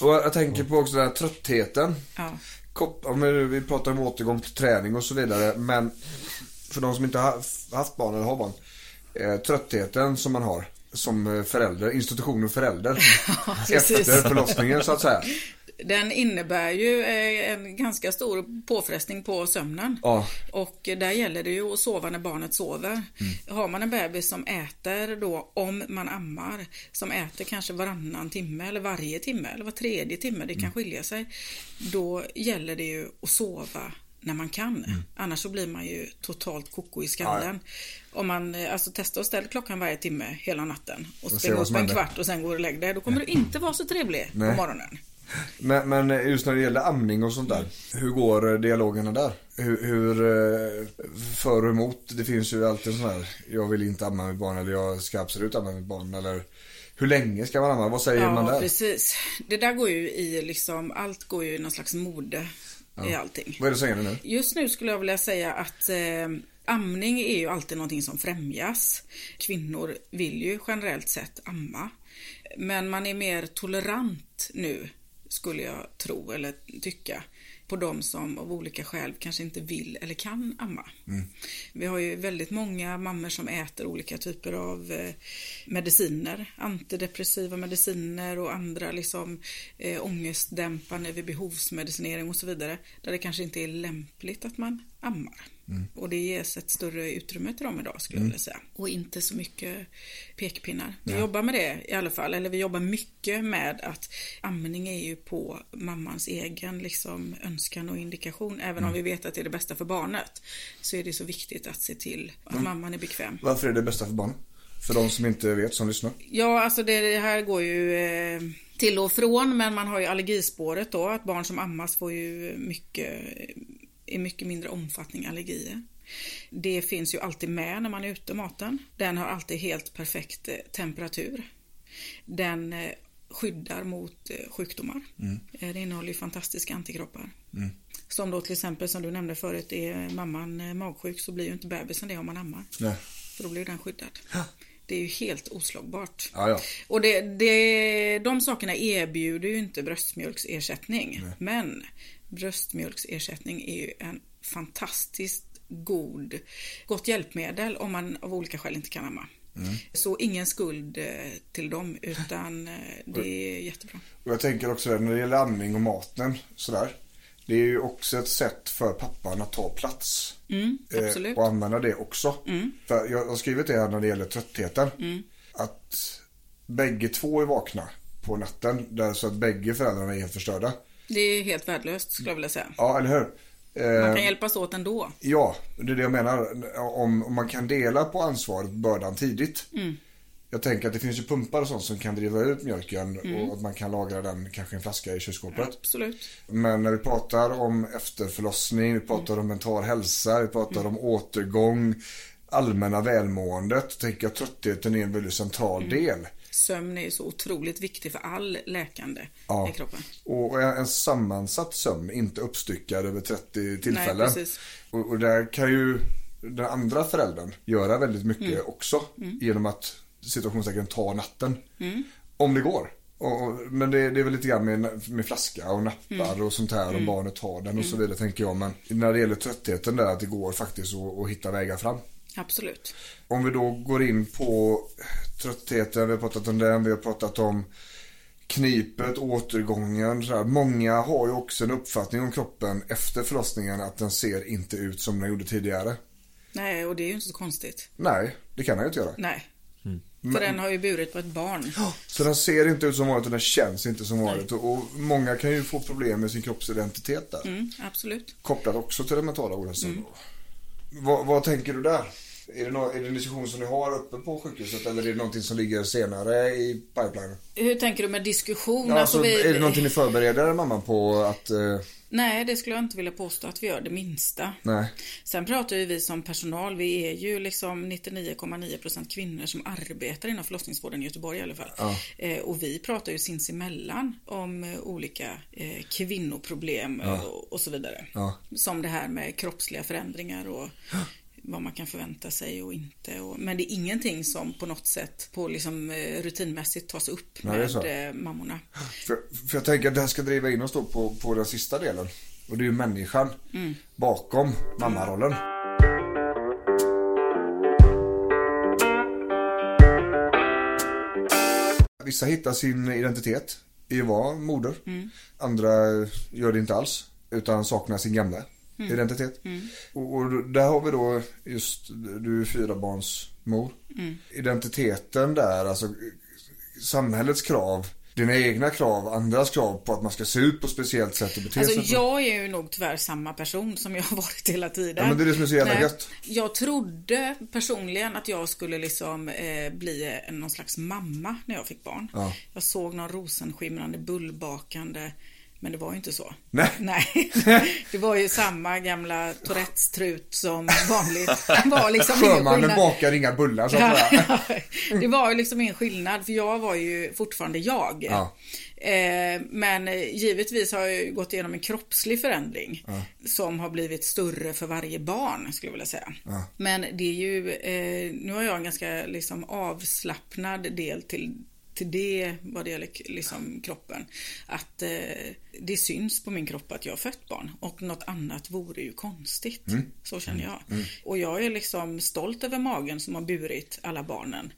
jag tänker på också den här tröttheten. Ja. Vi pratar om återgång till träning och så vidare. Men för de som inte har haft barn eller har barn. Eh, tröttheten som man har som eh, förälder, institutionen förälder. precis. efter förlossningen så att säga. Den innebär ju eh, en ganska stor påfrestning på sömnen. Ja. Och där gäller det ju att sova när barnet sover. Mm. Har man en bebis som äter då, om man ammar, som äter kanske varannan timme eller varje timme eller var tredje timme, det kan Mm. skilja sig. Då gäller det ju att sova när man kan. Mm. Annars så blir man ju totalt koko i skallen. Om man eh, alltså testar att ställa klockan varje timme hela natten och vad upp en kvart och sen går och lägger dig. Då kommer du inte vara så trevlig Nej. på morgonen. Men, men just när det gäller amning och sånt där. Hur går dialogerna där? Hur, hur eh, för och emot? Det finns ju alltid sån här, jag vill inte amma mitt barn eller jag ska absolut amma mitt barn. Eller hur länge ska man amma? Vad säger man Ja, där? precis. Det där går ju i liksom, allt går ju i någon slags mode i allting. Vad är det som gäller nu? Just nu skulle jag vilja säga att eh, amning är ju alltid någonting som främjas. Kvinnor vill ju generellt sett amma. Men man är mer tolerant nu, skulle jag tro eller tycka på de som av olika skäl kanske inte vill eller kan amma. Vi har ju väldigt många mammor som äter olika typer av eh, mediciner, antidepressiva mediciner och andra liksom eh, ångestdämpande vid behovsmedicinering och så vidare, där det kanske inte är lämpligt att man ammar. Och det ges ett större utrymme till dem idag skulle jag vilja säga. Och inte så mycket pekpinnar. Vi jobbar med det i alla fall, eller vi jobbar mycket med att amning är ju på mammans egen liksom, önskan och indikation. Även om vi vet att det är det bästa för barnet så är det så viktigt att se till att mamman är bekväm. Varför är det bästa för barnen? För de som inte vet, som lyssnar. Ja, alltså det, det här går ju eh, till och från, men man har ju allergispåret då, att barn som ammas får ju mycket, i mycket mindre omfattning allergier. Det finns ju alltid med när man är ute, maten. Den har alltid helt perfekt eh, temperatur. Den eh, skyddar mot eh, sjukdomar. Eh, Det innehåller fantastiska antikroppar. Som då till exempel, som du nämnde förut, är mamman magsjuk så blir ju inte bebisen det om man ammar. Nej. För då blir den skyddad. Det är ju helt oslagbart. Ja, ja. Och det, det, de sakerna erbjuder ju inte bröstmjölksersättning. Men bröstmjölksersättning är ju en fantastiskt god, gott hjälpmedel om man av olika skäl inte kan amma. Så ingen skuld eh, till dem utan eh, det är jättebra. Och jag tänker också där, när det gäller amning och maten sådär. Det är ju också ett sätt för pappan att ta plats. Mm, Eh, och använda det också. För jag har skrivit det här när det gäller tröttheten. Mm. Att bägge två är vakna på natten. Där så att bägge föräldrarna är helt förstörda. Det är helt värdelöst skulle jag vilja säga. Ja, eller hur? Man Eh, kan hjälpas åt ändå. ja, det är det jag menar. Om, om man kan dela på ansvaret, bördan tidigt. Mm. Jag tänker att det finns ju pumpar och sånt som kan driva ut mjölken Mm. och att man kan lagra den kanske i en flaska i kylskåpet. Absolut. Men när vi pratar om efterförlossning, vi pratar om mental hälsa, vi pratar om återgång, allmänna välmåendet. Tänker jag tröttheten är en väldigt central del. Sömn är ju så otroligt viktig för all läkande Ja. i kroppen. Och en sammansatt sömn, inte uppstyckad över 30 tillfällen. Nej, precis. och, och där kan ju den andra föräldern göra väldigt mycket Mm. också. Genom att situationstecken ta natten. Mm. Om det går. Och, men det, det är väl lite grann med, med flaska och nappar Mm. och sånt här om barnet har den och så vidare tänker jag. Men när det gäller tröttheten där att det går faktiskt att, att hitta vägar fram. Absolut. Om vi då går in på tröttheten, vi har pratat om den, vi har pratat om knipet, återgången. Så här. Många har ju också en uppfattning om kroppen efter förlossningen att den ser inte ut som den gjorde tidigare. Nej, och det är ju inte så konstigt. Nej, det kan den ju inte göra. Nej. För den har ju burit på ett barn. Så den ser inte ut som vanligt och den känns inte som vanligt. Och, och många kan ju få problem med sin kroppsidentitet där. Mm, absolut. Kopplat också till den mentala ohälsan. Mm. Vad, vad tänker du där? Är det, nå- är det en diskussion som ni har uppe på sjukhuset eller är det någonting som ligger senare i pipelinen? Hur tänker du med diskussion? Ja, alltså, vi- Är det någonting ni förbereder mamman på att... Eh, Nej, det skulle jag inte vilja påstå att vi gör det minsta. nej. Sen pratar ju vi som personal, vi är ju liksom 99,9% kvinnor som arbetar inom förlossningsvården i Göteborg i alla fall. Eh, och vi pratar ju sinsemellan om eh, olika eh, kvinnoproblem eh, och, och så vidare. Ja. Som det här med kroppsliga förändringar och vad man kan förvänta sig och inte. Och, men det är ingenting som på något sätt på liksom, eh, rutinmässigt tas upp Nej, med eh, mammorna. För, för jag tänker att det här ska driva in oss då på, på den sista delen. Och det är ju människan bakom mammarollen. Vissa hittar sin identitet i att vara moder. Andra gör det inte alls. Utan saknar sin gamla identitet. Och, och där har vi då just, du är fyra barns mor. Identiteten där, alltså samhällets krav, dina egna krav, andras krav på att man ska se ut på ett speciellt sätt och bete Alltså sig. jag är ju nog tyvärr samma person som jag har varit hela tiden. Ja, men det är det som är så jävla gött. Jag trodde personligen att jag skulle liksom eh, bli någon slags mamma när jag fick barn. Ja. Jag såg någon rosenskimrande bullbakande men det var ju inte så. Nej. Nej. Det var ju samma gamla Tourettes-trut som vanligt. Det var liksom Sjömannen bakar inga bullar så. Ja, det var ju liksom ingen skillnad för jag var ju fortfarande jag. Ja. Eh, men givetvis har jag gått igenom en kroppslig förändring som har blivit större för varje barn skulle jag vilja säga. Men det är ju, eh, nu har jag en ganska liksom avslappnad del till till det vad det gäller liksom kroppen. Att eh, det syns på min kropp att jag har fött barn och något annat vore ju konstigt. Så känner jag. Och jag är liksom stolt över magen som har burit alla barnen.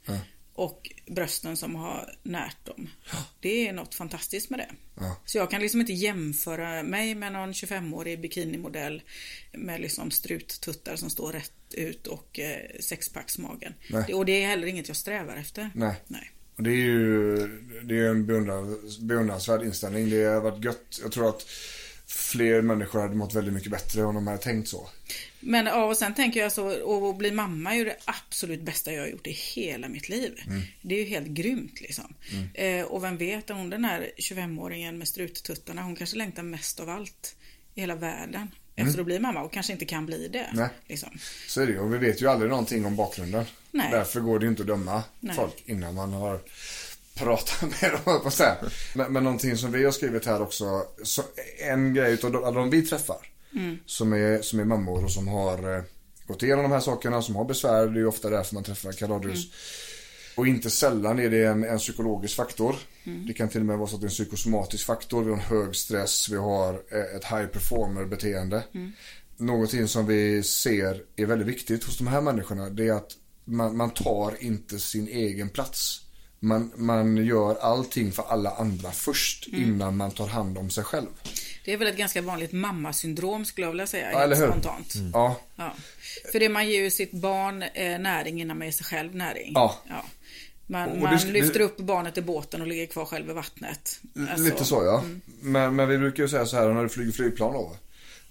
Och brösten som har närt dem. Det är något fantastiskt med det. Så jag kan liksom inte jämföra mig med någon 25-årig bikinimodell med liksom struttuttar som står rätt ut och eh, sexpacksmagen. Nej. Och det är heller inget jag strävar efter. Nej. Nej. Och det är ju det är en beundrans, beundransvärd inställning. Det har varit gött. Jag tror att fler människor hade mått väldigt mycket bättre om de hade tänkt så. Men ja, och sen tänker jag så, att bli mamma är ju det absolut bästa jag har gjort i hela mitt liv. Det är ju helt grymt liksom. Eh, och vem vet, hon den här 25-åringen med struttuttarna, hon kanske längtar mest av allt i hela världen. Efter att bli mamma och kanske inte kan bli det. Nej. Liksom. Så är det. Och vi vet ju aldrig någonting om bakgrunden. Nej. Därför går det ju inte att döma Nej. folk innan man har pratat med dem, på säga. Men, men någonting som vi har skrivit här också. Så en grej utav de, de vi träffar. Som, är, som är mammor och som har eh, gått igenom de här sakerna, som har besvär. Det är ju ofta därför man träffar Kaladius. Och inte sällan är det en, en psykologisk faktor. Det kan till och med vara så att det är en psykosomatisk faktor. Vi har en hög stress, vi har eh, ett high performer beteende. Någonting som vi ser är väldigt viktigt hos de här människorna det är att man, man tar inte sin egen plats. Man, man gör allting för alla andra först innan man tar hand om sig själv. Det är väl ett ganska vanligt mammasyndrom skulle jag vilja säga. Ja, eller hur? Spontant. Ja, Ja. För det man ger ju sitt barn eh, näring innan man ger sig själv näring. Ja. Man, Och det man ska- lyfter det- upp barnet i båten och ligger kvar själv i vattnet. Alltså, lite så ja. Men, men vi brukar ju säga så här när du flyger flygplan då.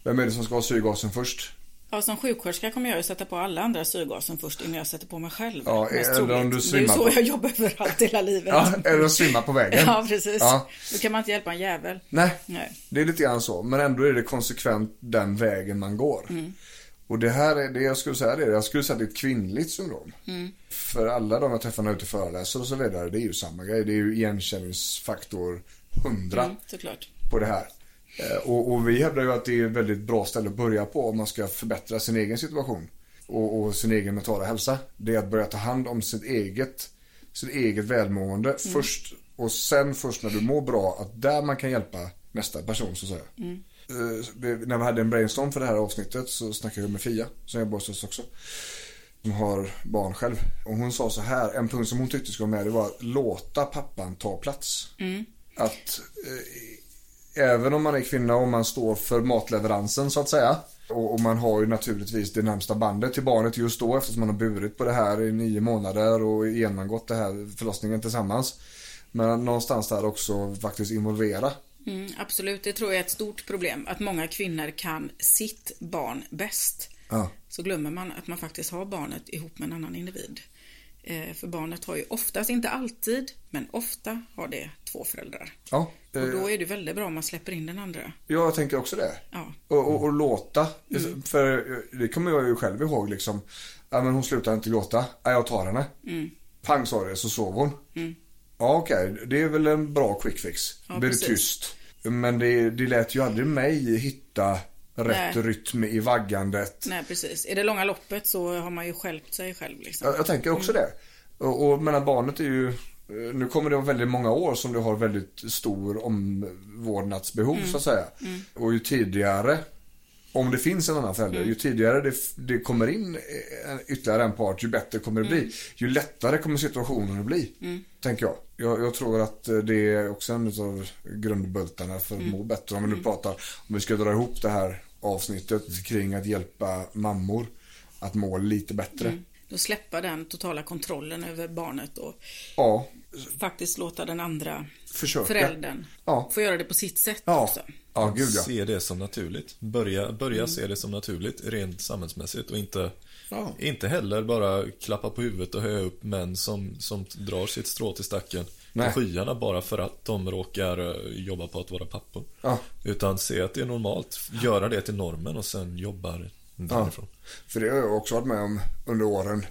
Vem är det som ska ha syrgasen först? Ja, som sjuksköterska kommer jag ju sätta på alla andra syrgasen först innan jag sätter på mig själv. Ja, eller om du det är ju svimmar så jag jobbar överallt hela livet. Ja, eller att svimma på vägen. Ja, precis. Ja. Då kan man inte hjälpa en jävel. Nej, Nej. det är lite grann så. Men ändå är det konsekvent den vägen man går. Och det här är det jag skulle säga det. är- Jag skulle säga att det är ett kvinnligt syndrom. För alla de jag träffar när jag är ute och föreläser och så vidare. Det är ju samma grej. Det är ju igenkänningsfaktor 100 Mm, på det här. Eh, Och, och vi hävdar ju att det är ett väldigt bra ställe att börja på om man ska förbättra sin egen situation. Och, och sin egen mentala hälsa. Det är att börja ta hand om sitt eget, sitt eget välmående först. Och sen först när du mår bra, att där man kan hjälpa nästa person så att säga. Eh, det, när vi hade en brainstorm för det här avsnittet så snackade jag med Fia, som jobbar hos oss också. Som har barn själv. Och hon sa så här, en punkt som hon tyckte skulle vara med det var att låta pappan ta plats. Att eh, även om man är kvinna och man står för matleveransen så att säga. Och, och man har ju naturligtvis det närmsta bandet till barnet just då eftersom man har burit på det här i nio månader och genomgått det här förlossningen tillsammans. Men någonstans där också faktiskt involvera. Mm, absolut, det tror jag är ett stort problem. Att många kvinnor kan sitt barn bäst. Ja. Så glömmer man att man faktiskt har barnet ihop med en annan individ. Eh, för barnet har ju oftast, inte alltid, men ofta har det två föräldrar. Ja, Och eh, då är det väldigt bra om man släpper in den andra. jag tänker också det. Ja. Och, och, och låta. För eh, det kommer jag ju själv ihåg liksom. Ja men hon slutar inte gråta. Ja, jag tar henne. Pang sa det så sov hon. Ja okej, det är väl en bra quick fix. Ja, Blir precis. tyst. Men det, det lät ju aldrig mig hitta rätt Nej. rytm i vaggandet. Nej, precis. I det långa loppet så har man ju skälpt sig själv. Liksom. Jag, jag tänker också det. Och, och men barnet är ju eh, nu kommer det vara väldigt många år som du har väldigt stor omvårdnadsbehov så att säga. Och ju tidigare, om det finns en annan förälder, ju tidigare det, det kommer in eh, ytterligare en part, ju bättre kommer det bli. Ju lättare kommer situationen att bli. Tänker jag. jag. Jag tror att eh, det är också en av grundbultarna för att må bättre. Om vi nu pratar, om vi ska dra ihop det här avsnittet kring att hjälpa mammor att må lite bättre. Då släppa den totala kontrollen över barnet och Ja, faktiskt låta den andra försöka. föräldern Ja. få göra det på sitt sätt Ja, också. ja gud ja. Se det som naturligt. Börja, börja se det som naturligt rent samhällsmässigt och inte, Ja. inte heller bara klappa på huvudet och höja upp män som, som drar sitt strå till stacken Nej. till skyarna bara för att de råkar eh, jobba på att vara pappor. Ja. Utan se att det är normalt, göra det till normen och sen jobba därifrån. För det har jag också varit med om under åren.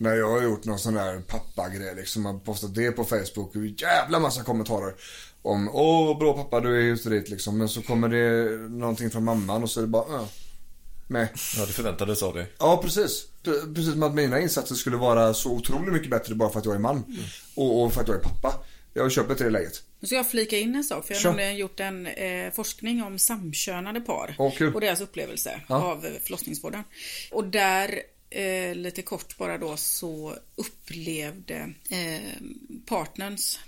När jag har gjort någon sån där pappagrej liksom. Man postat det på Facebook och jävla massa kommentarer. Om åh bra pappa du är just dit liksom. Men så kommer det någonting från mamman och så är det bara äh. Nej. Ja, det förväntades av dig. Ja precis. Pre- Precis som att mina insatser skulle vara så otroligt mycket bättre bara för att jag är man. Och, och för att jag är pappa. Jag köper till det läget. Nu ska jag flika in en sak, för jag Kör. har gjort en eh, forskning om samkönade par kul. och deras upplevelse Ja. av eh, förlossningsvården. Och där, eh, lite kort bara då, så upplevde eh, partners,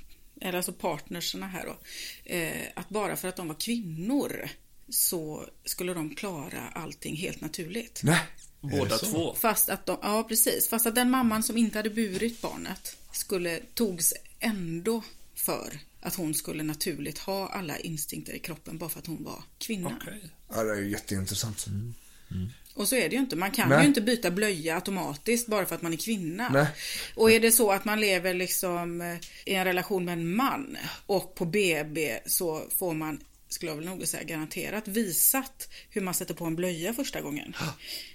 eller alltså partnerserna här då, eh, att bara för att de var kvinnor så skulle de klara allting helt naturligt. Nej. Båda två. Fast att de, ja precis, fast att den mamman som inte hade burit barnet skulle, togs ändå för att hon skulle naturligt ha alla instinkter i kroppen bara för att hon var kvinna. Okej. Ja, det är ju Och så är det ju inte. Man kan Nej. ju inte byta blöja automatiskt bara för att man är kvinna. Nej. Och är det så att man lever liksom eh, i en relation med en man och på BB så får man, skulle jag väl nog säga, garanterat visat hur man sätter på en blöja första gången.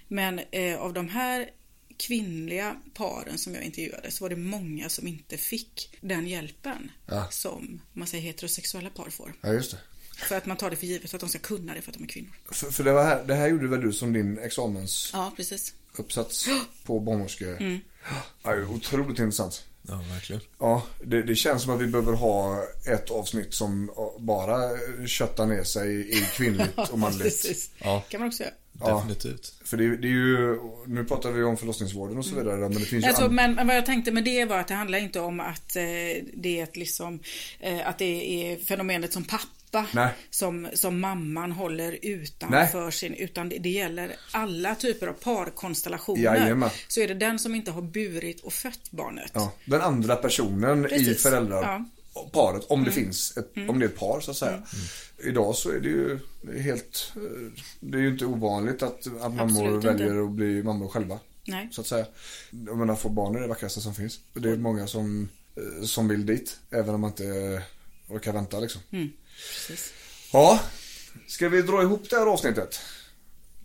Men eh, av de här kvinnliga paren som jag intervjuade så var det många som inte fick den hjälpen Ja. som man säger heterosexuella par får. Ja, just det. För att man tar det för givet att de ska kunna det för att de är kvinnor. För, för det, var här, det här gjorde väl du som din examensuppsats Ja, precis. på barnmorske... Mm. Ja, det är otroligt intressant. Ja, verkligen. Ja, det, det känns som att vi behöver ha ett avsnitt som bara köttar ner sig i kvinnligt och manligt. Precis. Ja. kan man också göra. Ja. Definitivt. För det, det är ju, nu pratar vi om förlossningsvården och så vidare, men det finns ju Alltså, an- men, men vad jag tänkte med det var att det handlar inte om att eh, det är ett liksom, eh, att det är fenomenet som pappa Nej. som, som mamman håller utanför Nej. sin, utan det, det gäller alla typer av parkonstellationer. Jajamän. Så är det den som inte har burit och fött barnet. ja, den andra personen i Precis. föräldraparet, om Mm. det finns, ett, om det är ett par så att säga. Idag så är det ju helt, eh, det är ju inte ovanligt att, att mammor Absolut inte. väljer att bli mammor själva. Nej. Så att säga. Jag menar, få barn är det vackraste som finns. Det är många som, eh, som vill dit, även om man inte orkar vänta liksom. Precis. Ja, ska vi dra ihop det här avsnittet?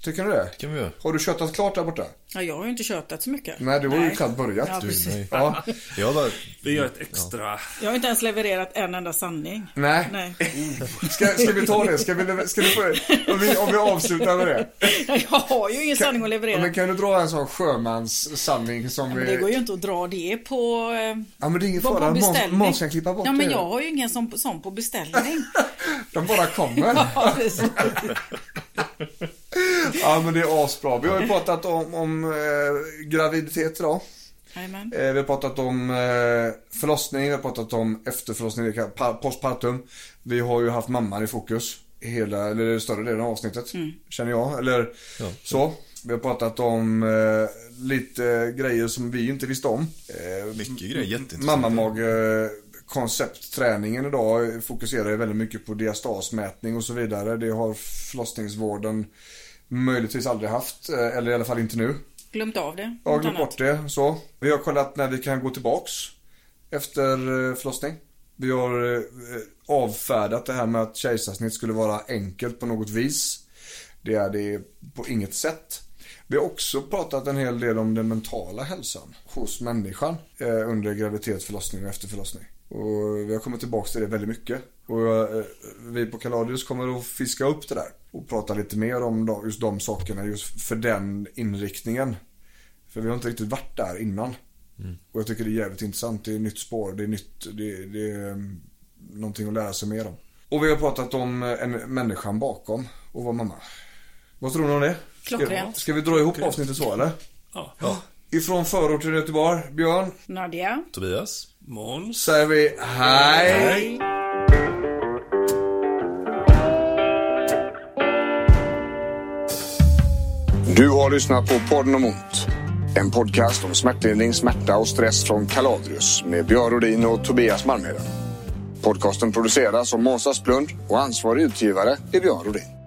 Tycker ni det? kan vi göra. Har du köttat klart där borta? Ja, jag har ju inte tjötat så mycket. Nej, du har ju knappt börjat. Ja, Du, precis. nej. Ja, Jag bara, Vi gör ett extra. Jag har inte ens levererat en enda sanning. nej. Nej. Ska, ska vi ta det? Ska vi, ska du få, om, vi, om vi avslutar med det. Jag har ju ingen sanning att leverera. Men kan du dra en sån sjömanssanning som Men vi... det går ju inte att dra det på... eh, Ja men det är ingen på, på fara. Måns, beställning. Måns kan klippa bort Ja men det. jag har ju ingen sån, sån på beställning. De bara kommer. Ja, precis. Ja men det är asbra. Vi har ju pratat om, om eh, graviditet idag. Eh, vi har pratat om eh, förlossning, vi har pratat om efterförlossning, det kan- pa- postpartum. Vi har ju haft mamman i fokus i hela, eller större delen av avsnittet. Känner jag, eller Ja. så. Vi har pratat om eh, lite grejer som vi inte visste om. Eh, mycket grejer, jätteintressant. Konceptträningen idag fokuserar ju väldigt mycket på diastasmätning och så vidare. Det har förlossningsvården möjligtvis aldrig haft, eh, eller i alla fall inte nu. Glömt av det. Något glömt bort det. Så. Vi har kollat när vi kan gå tillbaks efter eh, förlossning. Vi har eh, avfärdat det här med att kejsarsnitt skulle vara enkelt på något vis. Det är det på inget sätt. Vi har också pratat en hel del om den mentala hälsan hos människan under graviditet, förlossning och efter förlossning. Och vi har kommit tillbaks till det väldigt mycket. Och vi på Kaladius kommer att fiska upp det där och prata lite mer om just de sakerna just för den inriktningen. För vi har inte riktigt varit där innan. Och jag tycker det är jävligt intressant. Det är nytt spår, det är nytt, det, det är mm, någonting att lära sig mer om. Och vi har pratat om eh, en människan bakom och vara mamma. Vad tror ni om det? Klockrent. ska vi dra ihop avsnittet så eller? Ja. Ifrån förort till Göteborg, Björn, Nadja. Tobias? Måns. säger vi hej. Hej. Du har lyssnat på podden om ont. En podcast om smärtlindring, smärta och stress från Kaladrius med Björn Rodin och Tobias Malmheden. Podcasten produceras av Måns Asplund och ansvarig utgivare är Björn Rodin.